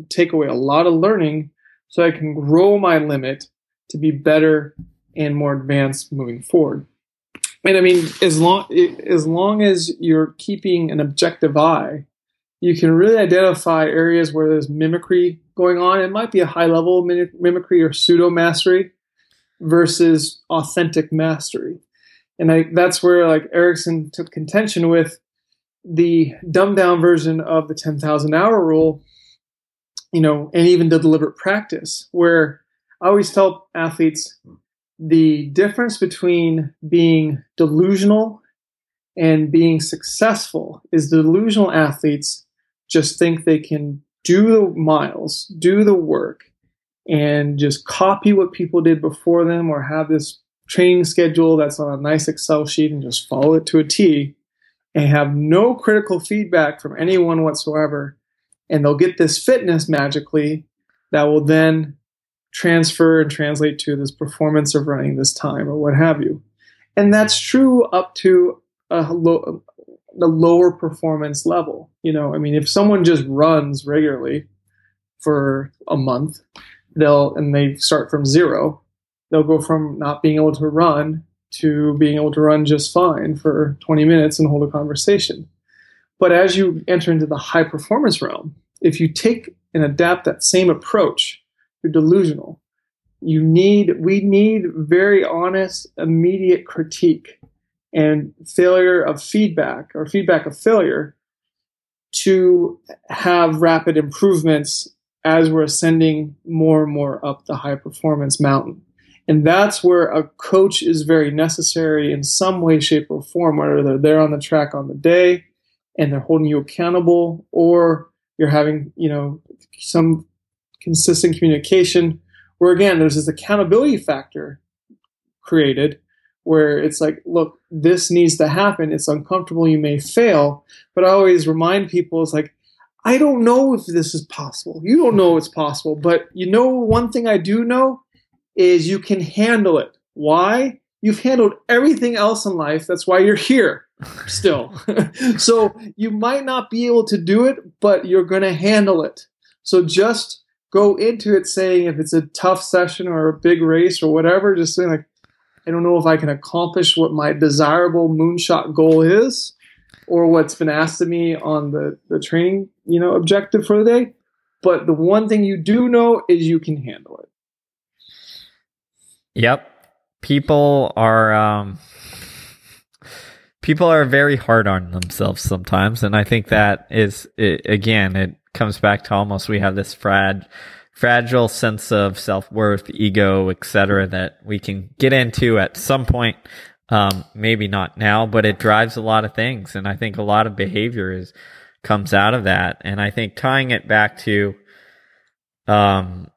Speaker 2: take away a lot of learning so I can grow my limit to be better and more advanced moving forward. And I mean, as long as long as you're keeping an objective eye, you can really identify areas where there's mimicry going on. It might be a high level mimicry or pseudo mastery versus authentic mastery. And I, that's where like Ericsson took contention with the dumbed down version of the 10,000 hour rule, you know, and even the deliberate practice, where I always tell athletes the difference between being delusional and being successful is delusional athletes just think they can do the miles, do the work, and just copy what people did before them or have this training schedule that's on a nice Excel sheet and just follow it to a T and have no critical feedback from anyone whatsoever. And they'll get this fitness magically that will then transfer and translate to this performance of running this time or what have you. And that's true up to a low, the lower performance level. You know, I mean, if someone just runs regularly for a month, they'll and they start from zero, they'll go from not being able to run to being able to run just fine for 20 minutes and hold a conversation. But as you enter into the high performance realm, if you take and adapt that same approach, you're delusional. You need, we need very honest, immediate critique and failure of feedback or feedback of failure to have rapid improvements as we're ascending more and more up the high performance mountain. And that's where a coach is very necessary in some way, shape, or form, whether they're there on the track on the day and they're holding you accountable, or you're having, you know, some consistent communication where again, there's this accountability factor created where it's like, look, this needs to happen. It's uncomfortable. You may fail. But I always remind people, it's like, I don't know if this is possible. You don't know it's possible. But you know, one thing I do know is you can handle it. Why? You've handled everything else in life. That's why you're here still. so you might not be able to do it, but you're going to handle it. So just go into it saying if it's a tough session or a big race or whatever, just saying like, I don't know if I can accomplish what my desirable moonshot goal is or what's been asked of me on the, the training, you know, objective for the day. But the one thing you do know is you can handle it.
Speaker 1: Yep. People are um people are very hard on themselves sometimes and I think that is it, again it comes back to almost we have this frag fragile sense of self-worth, ego, etc that we can get into at some point um maybe not now, but it drives a lot of things and I think a lot of behavior is comes out of that and I think tying it back to um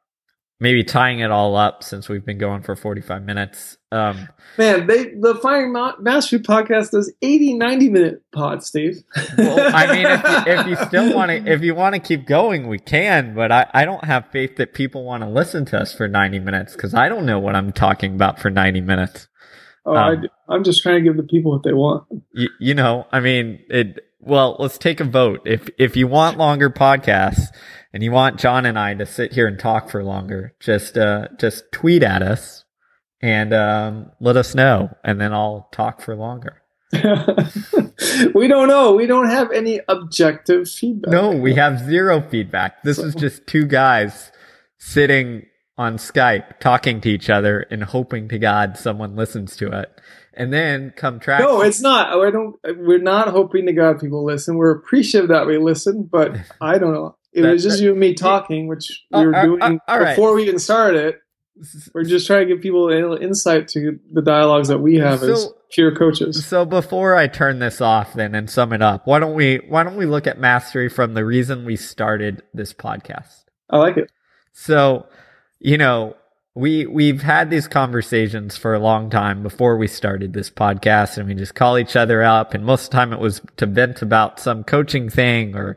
Speaker 1: maybe tying it all up since we've been going for 45 minutes. Um,
Speaker 2: Man, they the Finding Mastery podcast does 80, 90 minute pods, Steve.
Speaker 1: well, I mean, if you, if you still want to, if you want to keep going, we can, but I, I don't have faith that people want to listen to us for 90 minutes because I don't know what I'm talking about for 90 minutes.
Speaker 2: Oh, um, I, I'm just trying to give the people what they want.
Speaker 1: You, you know, I mean, it, well, let's take a vote. If, if you want longer podcasts, and you want John and I to sit here and talk for longer, just uh, just tweet at us and um, let us know, and then I'll talk for longer.
Speaker 2: we don't know. We don't have any objective feedback.
Speaker 1: No, we have zero feedback. This is just two guys sitting on Skype talking to each other and hoping to God someone listens to it. And then come track.
Speaker 2: No, it's not. I don't. We're not hoping to God people listen. We're appreciative that we listen, but I don't know. It that, was just you and me talking, which we uh, were doing uh, before right. we even started it. We're just trying to give people insight to the dialogues that we have so, as pure coaches.
Speaker 1: So before I turn this off then and sum it up, why don't we why don't we look at mastery from the reason we started this podcast?
Speaker 2: I like it.
Speaker 1: So, you know, we we've had these conversations for a long time before we started this podcast and we just call each other up and most of the time it was to vent about some coaching thing or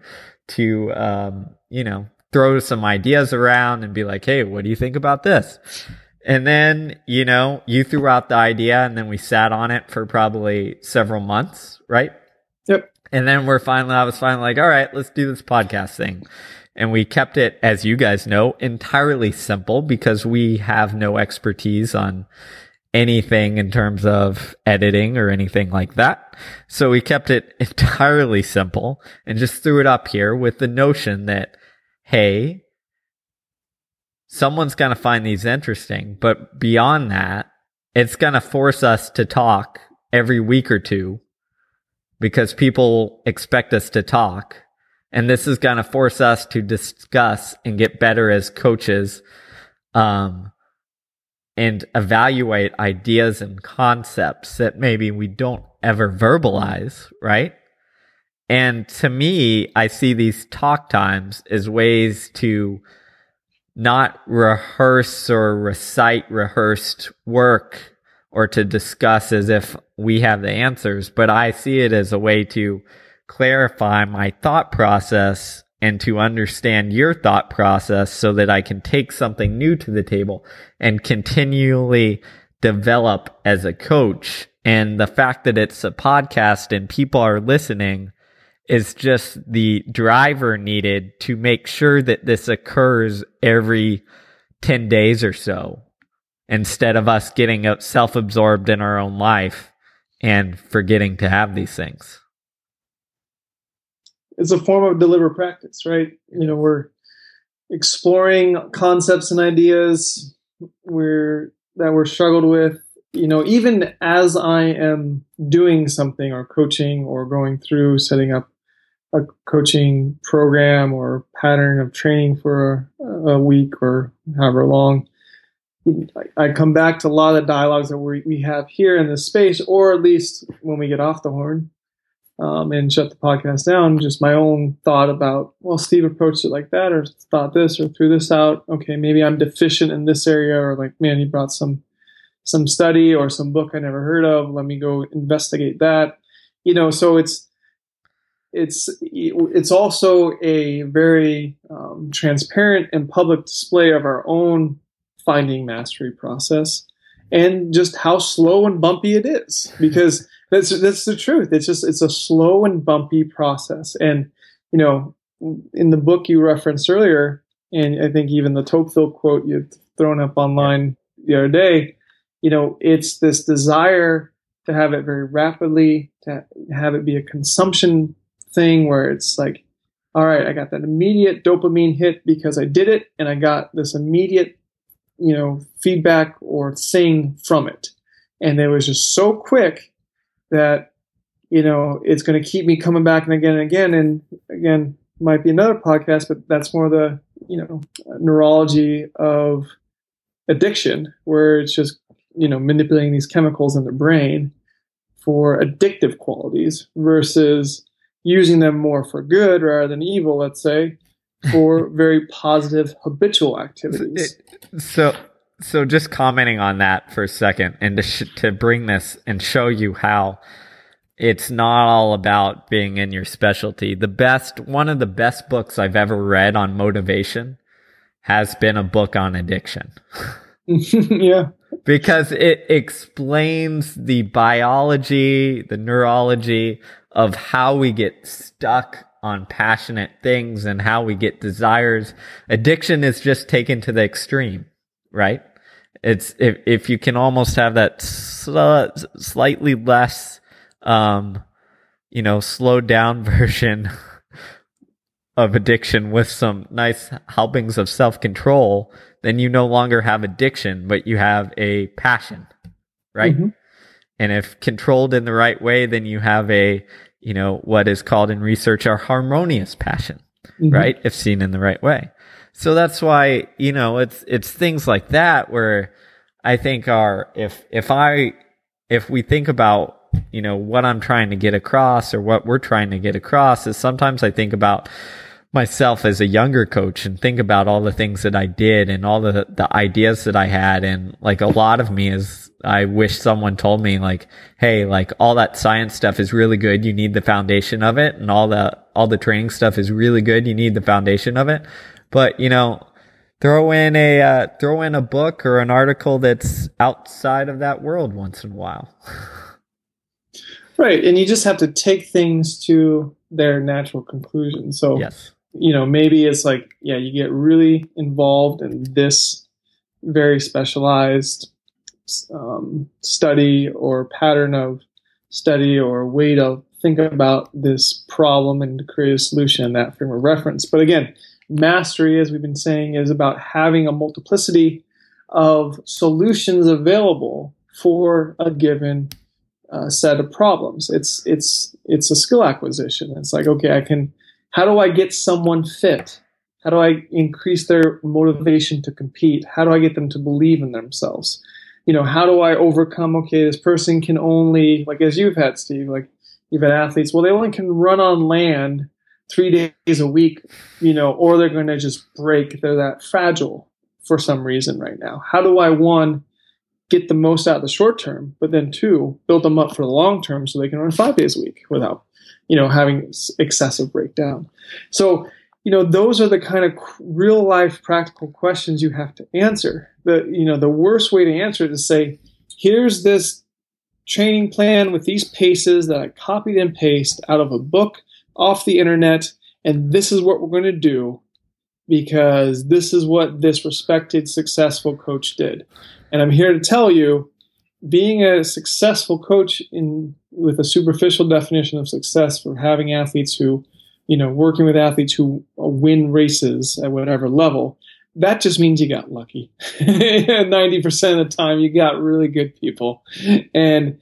Speaker 1: to, um, you know, throw some ideas around and be like, Hey, what do you think about this? And then, you know, you threw out the idea and then we sat on it for probably several months, right?
Speaker 2: Yep.
Speaker 1: And then we're finally, I was finally like, all right, let's do this podcast thing. And we kept it, as you guys know, entirely simple because we have no expertise on anything in terms of editing or anything like that. So we kept it entirely simple and just threw it up here with the notion that, hey, someone's going to find these interesting. But beyond that, it's going to force us to talk every week or two because people expect us to talk. And this is going to force us to discuss and get better as coaches. Um, and evaluate ideas and concepts that maybe we don't ever verbalize, right? And to me, I see these talk times as ways to not rehearse or recite rehearsed work or to discuss as if we have the answers, but I see it as a way to clarify my thought process and to understand your thought process so that I can take something new to the table and continually develop as a coach. And the fact that it's a podcast and people are listening is just the driver needed to make sure that this occurs every 10 days or so instead of us getting self absorbed in our own life and forgetting to have these things
Speaker 2: it's a form of deliberate practice, right? You know, we're exploring concepts and ideas we're that we're struggled with. You know, even as I am doing something or coaching or going through setting up a coaching program or pattern of training for a, week or however long, I come back to a lot of the dialogues that we, we have here in this space, or at least when we get off the horn, um, and shut the podcast down. Just my own thought about, well, Steve approached it like that, or thought this, or threw this out. Okay, maybe I'm deficient in this area, or like, man, he brought some some study or some book I never heard of. Let me go investigate that. You know, so it's it's it's also a very um, transparent and public display of our own finding mastery process and just how slow and bumpy it is because that's that's the truth. It's just it's a slow and bumpy process. And you know, in the book you referenced earlier, and I think even the Tocqueville quote you've thrown up online the other day, you know, it's this desire to have it very rapidly, to have it be a consumption thing where it's like, all right, I got that immediate dopamine hit because I did it, and I got this immediate, you know, feedback or thing from it. And it was just so quick that you know it's going to keep me coming back and again and again and again might be another podcast but that's more the you know neurology of addiction where it's just you know manipulating these chemicals in the brain for addictive qualities versus using them more for good rather than evil let's say for very positive habitual activities.
Speaker 1: So so just commenting on that for a second and to, sh- to bring this and show you how it's not all about being in your specialty. The best, one of the best books I've ever read on motivation has been a book on addiction.
Speaker 2: yeah.
Speaker 1: Because it explains the biology, the neurology of how we get stuck on passionate things and how we get desires. Addiction is just taken to the extreme, right? It's if if you can almost have that sl- slightly less, um, you know, slowed down version of addiction with some nice helpings of self control, then you no longer have addiction, but you have a passion, right? Mm-hmm. And if controlled in the right way, then you have a, you know, what is called in research a harmonious passion, mm-hmm. right? If seen in the right way. So that's why, you know, it's, it's things like that where I think are, if, if I, if we think about, you know, what I'm trying to get across or what we're trying to get across is sometimes I think about myself as a younger coach and think about all the things that I did and all the, the ideas that I had. And like a lot of me is, I wish someone told me like, Hey, like all that science stuff is really good. You need the foundation of it and all the, all the training stuff is really good. You need the foundation of it. But you know, throw in a uh, throw in a book or an article that's outside of that world once in a while.
Speaker 2: right, and you just have to take things to their natural conclusion. So
Speaker 1: yes.
Speaker 2: you know, maybe it's like yeah, you get really involved in this very specialized um, study or pattern of study or way to think about this problem and to create a solution in that frame of reference. But again, mastery, as we've been saying, is about having a multiplicity of solutions available for a given uh, set of problems. It's it's it's a skill acquisition. It's like okay, I can. How do I get someone fit? How do I increase their motivation to compete? How do I get them to believe in themselves? You know, how do I overcome? Okay, this person can only like as you've had, Steve. Like you've had athletes. Well, they only can run on land three days a week, you know, or they're going to just break. They're that fragile. for some reason right now? How do I one get the most out of the short term, but then two build them up for the long term so they can run five days a week without you know having excessive breakdown. So you know those are the kind of real life practical questions you have to answer. The you know the worst way to answer it is say here's this training plan with these paces that I copied and pasted out of a book off the internet, and this is what we're going to do because this is what this respected, successful coach did. And I'm here to tell you, being a successful coach in with a superficial definition of success for having athletes who, you know, working with athletes who win races at whatever level, that just means you got lucky. 90% of the time, you got really good people. And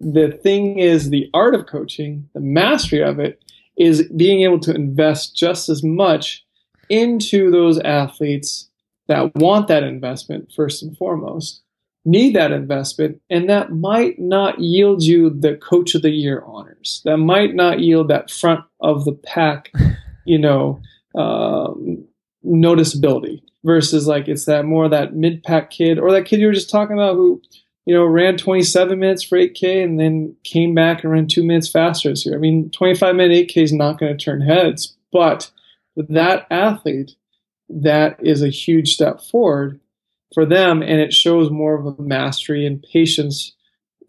Speaker 2: the thing is, the art of coaching, the mastery of it, is being able to invest just as much into those athletes that want that investment first and foremost, need that investment, and that might not yield you the coach of the year honors. That might not yield that front of the pack, you know, um, noticeability versus like it's that more that mid pack kid or that kid you were just talking about who, you know, ran 27 minutes for 8K and then came back and ran two minutes faster this year. I mean, 25 minute 8K is not going to turn heads, but with that athlete, that is a huge step forward for them, and it shows more of a mastery and patience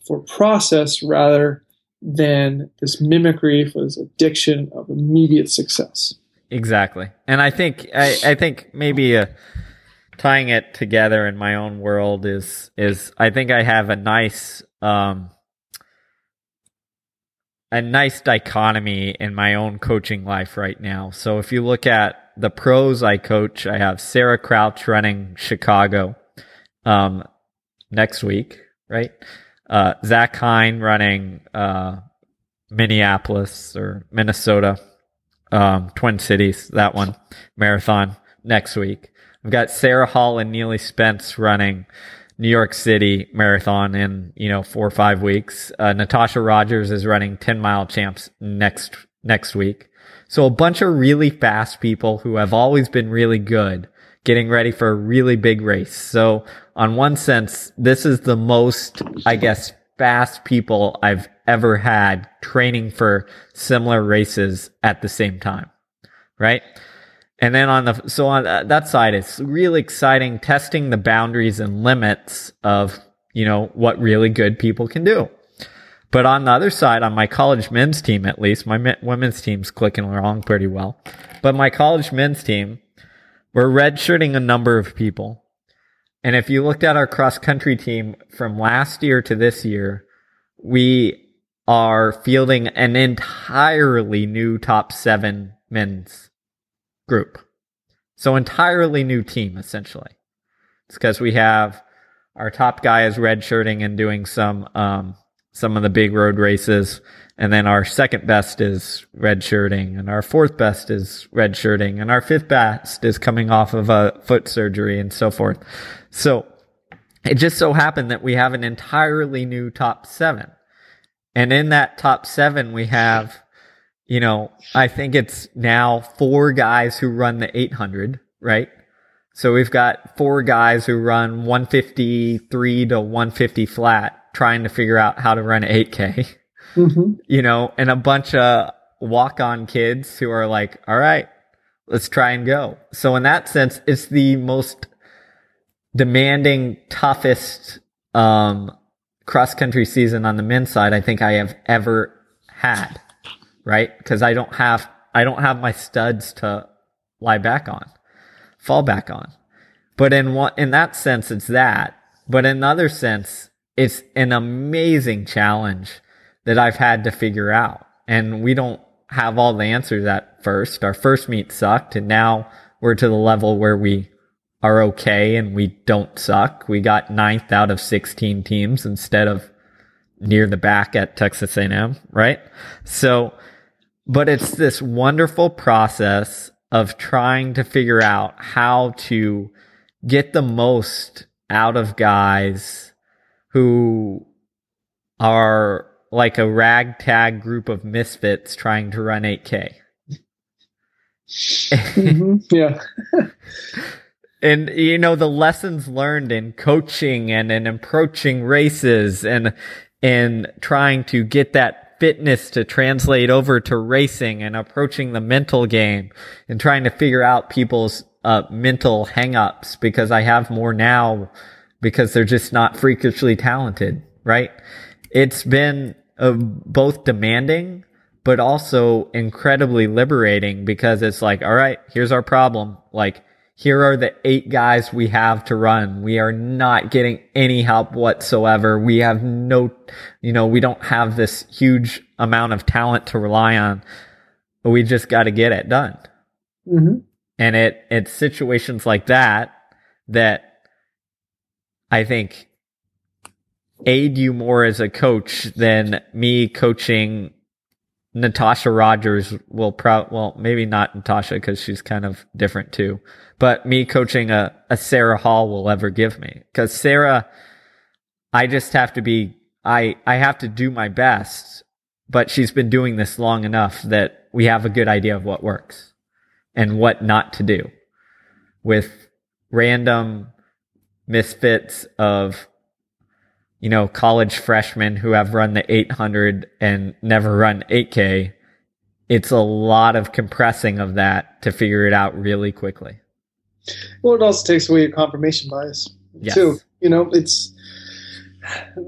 Speaker 2: for process rather than this mimicry for this addiction of immediate success.
Speaker 1: Exactly, and I think I, I think maybe uh, tying it together in my own world is is I think I have a nice um, a nice dichotomy in my own coaching life right now. So if you look at the pros I coach, I have Sarah Crouch running Chicago um, next week, right? Uh, Zach Hine running uh, Minneapolis or Minnesota um, Twin Cities, that one marathon next week. I've got Sarah Hall and Neely Spence running New York City marathon in you know four or five weeks. Uh, Natosha Rogers is running ten mile champs next next week. So a bunch of really fast people who have always been really good getting ready for a really big race. So on one sense, this is the most, I guess, fast people I've ever had training for similar races at the same time. Right. And then on the, so on uh, that side, it's really exciting testing the boundaries and limits of, you know, what really good people can do. But on the other side, on my college men's team, at least, my women's team's clicking along pretty well. But my college men's team, we're redshirting a number of people. And if you looked at our cross country team from last year to this year, we are fielding an entirely new top seven men's group. So entirely new team, essentially. It's because we have our top guy is redshirting and doing some, um, some of the big road races. And then our second best is redshirting and our fourth best is redshirting and our fifth best is coming off of a foot surgery and so forth. So it just so happened that we have an entirely new top seven. And in that top seven, we have, you know, I think it's now four guys who run the 800, right? So we've got four guys who run 153 to 150 flat trying to figure out how to run 8K, mm-hmm. you know, and a bunch of walk on kids who are like, all right, let's try and go. So in that sense, it's the most demanding, toughest, um, cross country season on the men's side I think I have ever had, right? Because I don't have I don't have my studs to lie back on, fall back on. But in one in that sense, it's that. But in another sense, it's an amazing challenge that I've had to figure out. And we don't have all the answers at first. Our first meet sucked, and now we're to the level where we are okay and we don't suck. We got ninth out of 16 teams instead of near the back at Texas A&M, right? So, but it's this wonderful process of trying to figure out how to get the most out of guys who are like a ragtag group of misfits trying to run 8K.
Speaker 2: mm-hmm. Yeah.
Speaker 1: and you know the lessons learned in coaching and in approaching races and and trying to get that fitness to translate over to racing and approaching the mental game and trying to figure out people's uh, mental hangups because I have more now because they're just not freakishly talented, right? It's been uh, both demanding but also incredibly liberating because it's like, all right, here's our problem. Like, here are the eight guys we have to run. We are not getting any help whatsoever. We have no, you know, we don't have this huge amount of talent to rely on. But we just got to get it done.
Speaker 2: Mm-hmm.
Speaker 1: And it, it's situations like that that I think aid you more as a coach than me coaching Natosha Rogers will pro well maybe not Natosha because she's kind of different too, but me coaching a, a Sarah Hall will ever give me. Because Sarah, I just have to be I I have to do my best, but she's been doing this long enough that we have a good idea of what works and what not to do with random misfits of you know, college freshmen who have run the 800 and never run 8K, it's a lot of compressing of that to figure it out really quickly.
Speaker 2: Well, it also takes away your confirmation bias
Speaker 1: yes.
Speaker 2: too. You know, it's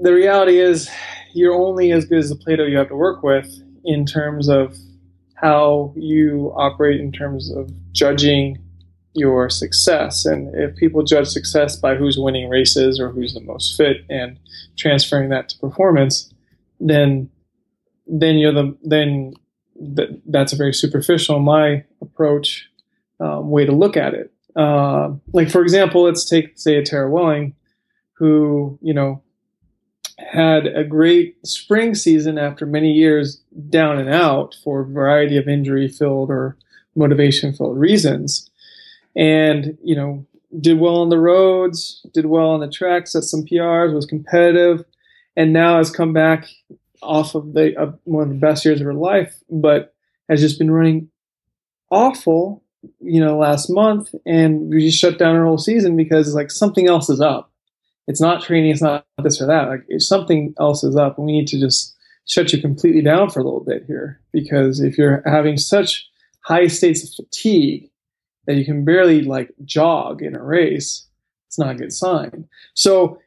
Speaker 2: the reality is you're only as good as the Play-Doh you have to work with in terms of how you operate in terms of judging your success. And if people judge success by who's winning races or who's the most fit and transferring that to performance, then then you're the then th- that's a very superficial my approach um, way to look at it. Uh, like for example, let's take say a Tara Welling, who you know had a great spring season after many years down and out for a variety of injury filled or motivation filled reasons and you know did well on the roads, did well on the tracks, set some PRs, was competitive, and now has come back off of the one of the best years of her life, but has just been running awful, you know, last month, and we just shut down her whole season because it's like something else is up. It's not training, it's not this or that. Like something else is up, and we need to just shut you completely down for a little bit here because if you're having such high states of fatigue that you can barely like jog in a race, it's not a good sign. So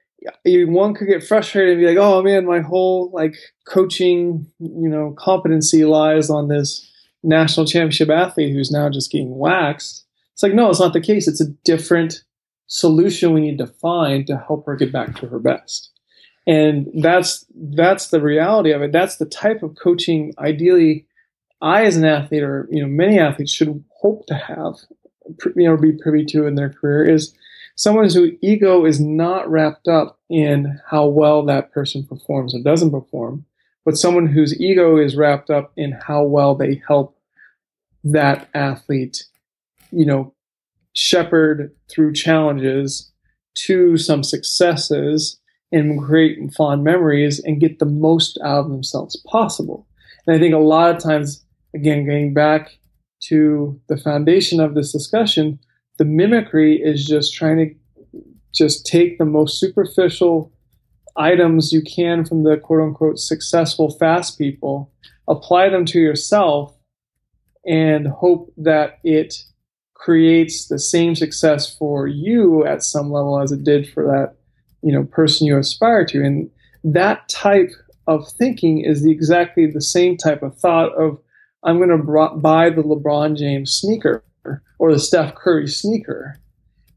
Speaker 2: one could get frustrated and be like, "Oh man, my whole like coaching, you know, competency lies on this national championship athlete who's now just getting waxed." It's like, no, it's not the case. It's a different solution we need to find to help her get back to her best. And that's that's the reality of it. That's the type of coaching ideally I as an athlete or you know many athletes should hope to have you know be privy to in their career is someone whose ego is not wrapped up in how well that person performs or doesn't perform, but someone whose ego is wrapped up in how well they help that athlete, you know, shepherd through challenges to some successes and create fond memories and get the most out of themselves possible. And I think a lot of times, again, getting back to the foundation of this discussion, the mimicry is just trying to just take the most superficial items you can from the quote unquote successful fast people, apply them to yourself, and hope that it creates the same success for you at some level as it did for that you know person you aspire to. And that type of thinking is the, exactly the same type of thought of I'm going to buy the LeBron James sneaker or the Steph Curry sneaker.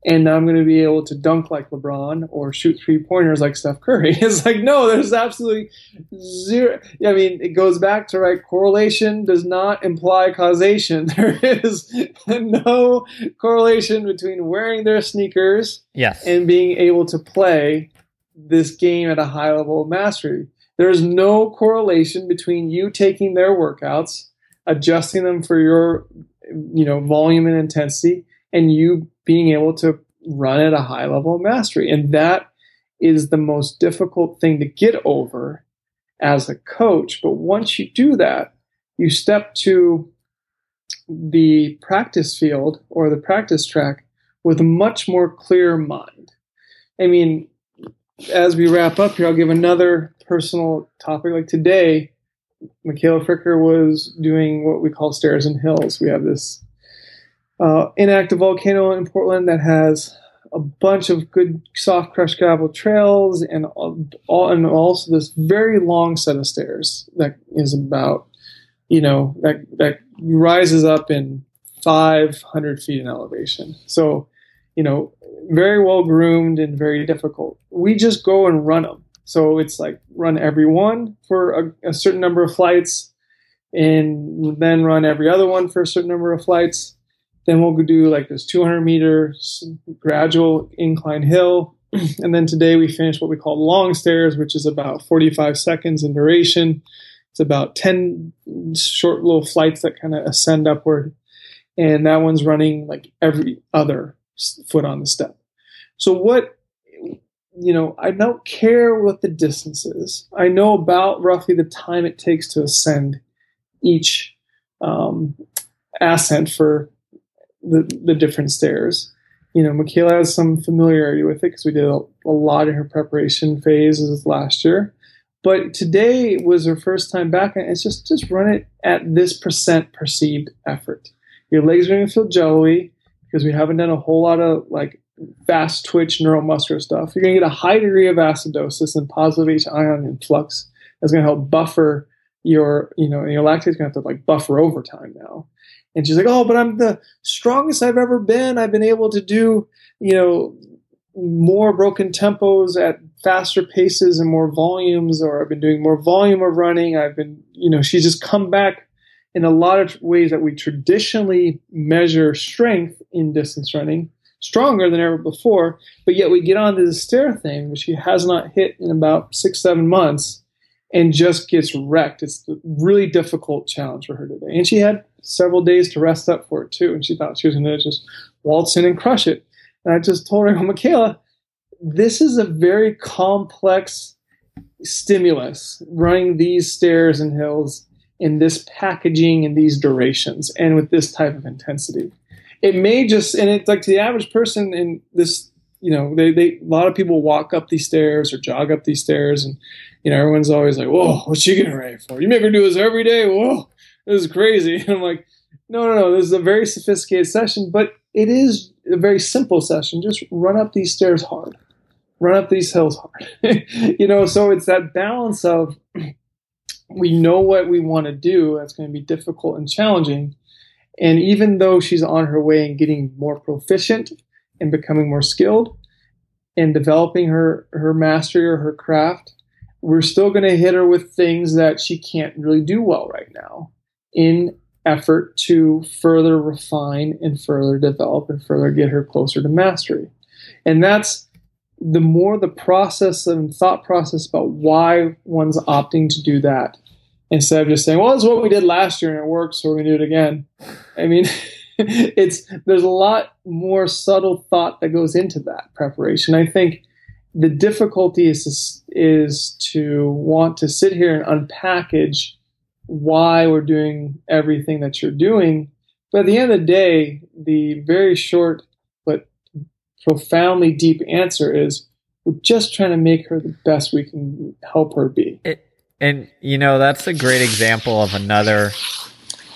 Speaker 2: And I'm going to be able to dunk like LeBron or shoot three pointers like Steph Curry. It's like, no, there's absolutely zero. I mean, it goes back to right correlation does not imply causation. There is no correlation between wearing their sneakers
Speaker 1: yes.
Speaker 2: and being able to play this game at a high level of mastery. There's no correlation between you taking their workouts adjusting them for your you know volume and intensity and you being able to run at a high level of mastery and that is the most difficult thing to get over as a coach but once you do that you step to the practice field or the practice track with a much more clear mind. I mean, as we wrap up here, I'll give another personal topic. Like today, Michaela Fricker was doing what we call stairs and hills. We have this uh, inactive volcano in Portland that has a bunch of good soft crushed gravel trails and all, and also this very long set of stairs that is about you know that that rises up in 500 feet in elevation. So you know very well groomed and very difficult. We just go and run them. So it's like run every one for a, a certain number of flights, and then run every other one for a certain number of flights then we'll do like this 200 meter gradual incline hill. And then today we finished what we call long stairs, which is about 45 seconds in duration. It's about 10 short little flights that kind of ascend upward. And that one's running like every other foot on the step. So what, you know, I don't care what the distance is. I know about roughly the time it takes to ascend each um, ascent for the, the different stairs. You know, Michaela has some familiarity with it because we did a, a lot in her preparation phases last year. But today was her first time back, and it's just just run it at this percent perceived effort. Your legs are going to feel jelly because we haven't done a whole lot of like fast twitch neuromuscular stuff. You're going to get a high degree of acidosis and positive H ion influx. That's going to help buffer your, you know, your lactate is going to have to like buffer over time now. And she's like, oh, but I'm the strongest I've ever been. I've been able to do, you know, more broken tempos at faster paces and more volumes, or I've been doing more volume of running. I've been, you know, she's just come back in a lot of ways that we traditionally measure strength in distance running stronger than ever before. But yet we get onto the stair thing, which she has not hit in about six, seven months and just gets wrecked. It's a really difficult challenge for her today. And she had several days to rest up for it too. And she thought she was going to just waltz in and crush it. And I just told her, oh, Michaela, this is a very complex stimulus running these stairs and hills in this packaging and these durations and with this type of intensity. It may just, and it's like to the average person in this, you know, they, they, a lot of people walk up these stairs or jog up these stairs and you know, everyone's always like, "Whoa, what's she getting ready for? You make her do this every day? Whoa, this is crazy." And I'm like, "No, no, no. This is a very sophisticated session, but it is a very simple session. Just run up these stairs hard, run up these hills hard. you know, so it's that balance of we know what we want to do. That's going to be difficult and challenging, and even though she's on her way and getting more proficient and becoming more skilled and developing her her mastery or her craft we're still going to hit her with things that she can't really do well right now in effort to further refine and further develop and further get her closer to mastery. And that's the more the process and thought process about why one's opting to do that instead of just saying, well, is what we did last year and it worked, so we're going to do it again. I mean, it's there's a lot more subtle thought that goes into that preparation. I think the difficulty is is to want to sit here and unpackage why we're doing everything that you're doing. But at the end of the day, the very short but profoundly deep answer is we're just trying to make her the best we can help her be.
Speaker 1: It, and you know that's a great example of another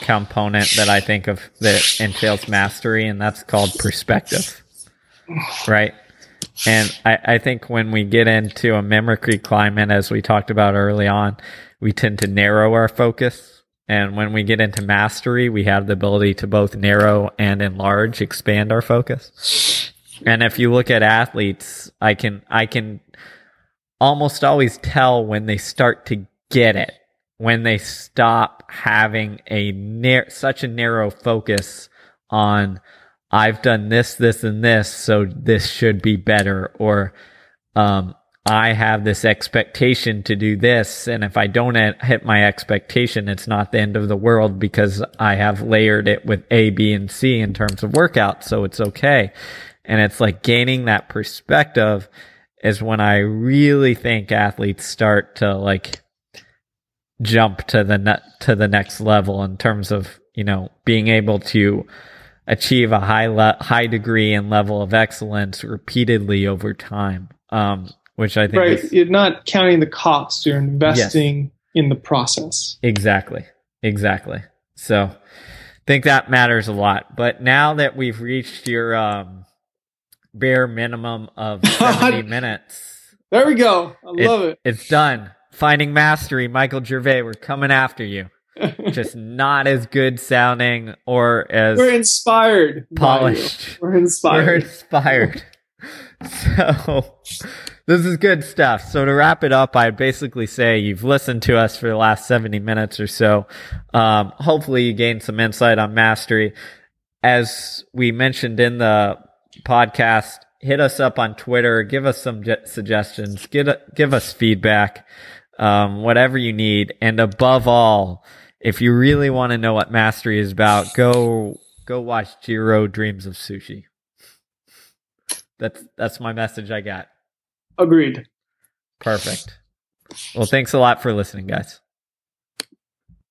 Speaker 1: component that I think of that entails mastery, and that's called perspective. Right? And I, I think when we get into a mimicry climate, as we talked about early on, we tend to narrow our focus. And when we get into mastery, we have the ability to both narrow and enlarge, expand our focus. And if you look at athletes, I can, I can almost always tell when they start to get it, when they stop having a nar- such a narrow focus on I've done this, this, and this, so this should be better. Or, um, I have this expectation to do this. And if I don't hit my expectation, it's not the end of the world because I have layered it with A, B, and C in terms of workout. So it's okay. And it's like gaining that perspective is when I really think athletes start to like jump to the ne- to the next level in terms of, you know, being able to achieve a high le- high degree and level of excellence repeatedly over time. Um, which I think
Speaker 2: right.
Speaker 1: is
Speaker 2: You're not counting the cost. You're investing in the process.
Speaker 1: exactly, exactly. So, I think that matters a lot. But now that we've reached your um, bare minimum of seventy minutes,
Speaker 2: There we go. I
Speaker 1: It-
Speaker 2: love it.
Speaker 1: it's done. Finding mastery, Michael Gervais. We're coming after you. Just not as good sounding or as
Speaker 2: We're inspired.
Speaker 1: polished.
Speaker 2: We're inspired.
Speaker 1: We're inspired. so this is good stuff. So to wrap it up, I'd basically say you've listened to us for the last 70 minutes or so. Um, hopefully you gained some insight on mastery. As we mentioned in the podcast, hit us up on Twitter, give us some suggestions, give, give us feedback, um, whatever you need. And above all, if you really want to know what mastery is about, go go watch Jiro Dreams of Sushi. That's that's my message I got.
Speaker 2: Agreed.
Speaker 1: Perfect. Well, thanks a lot for listening, guys.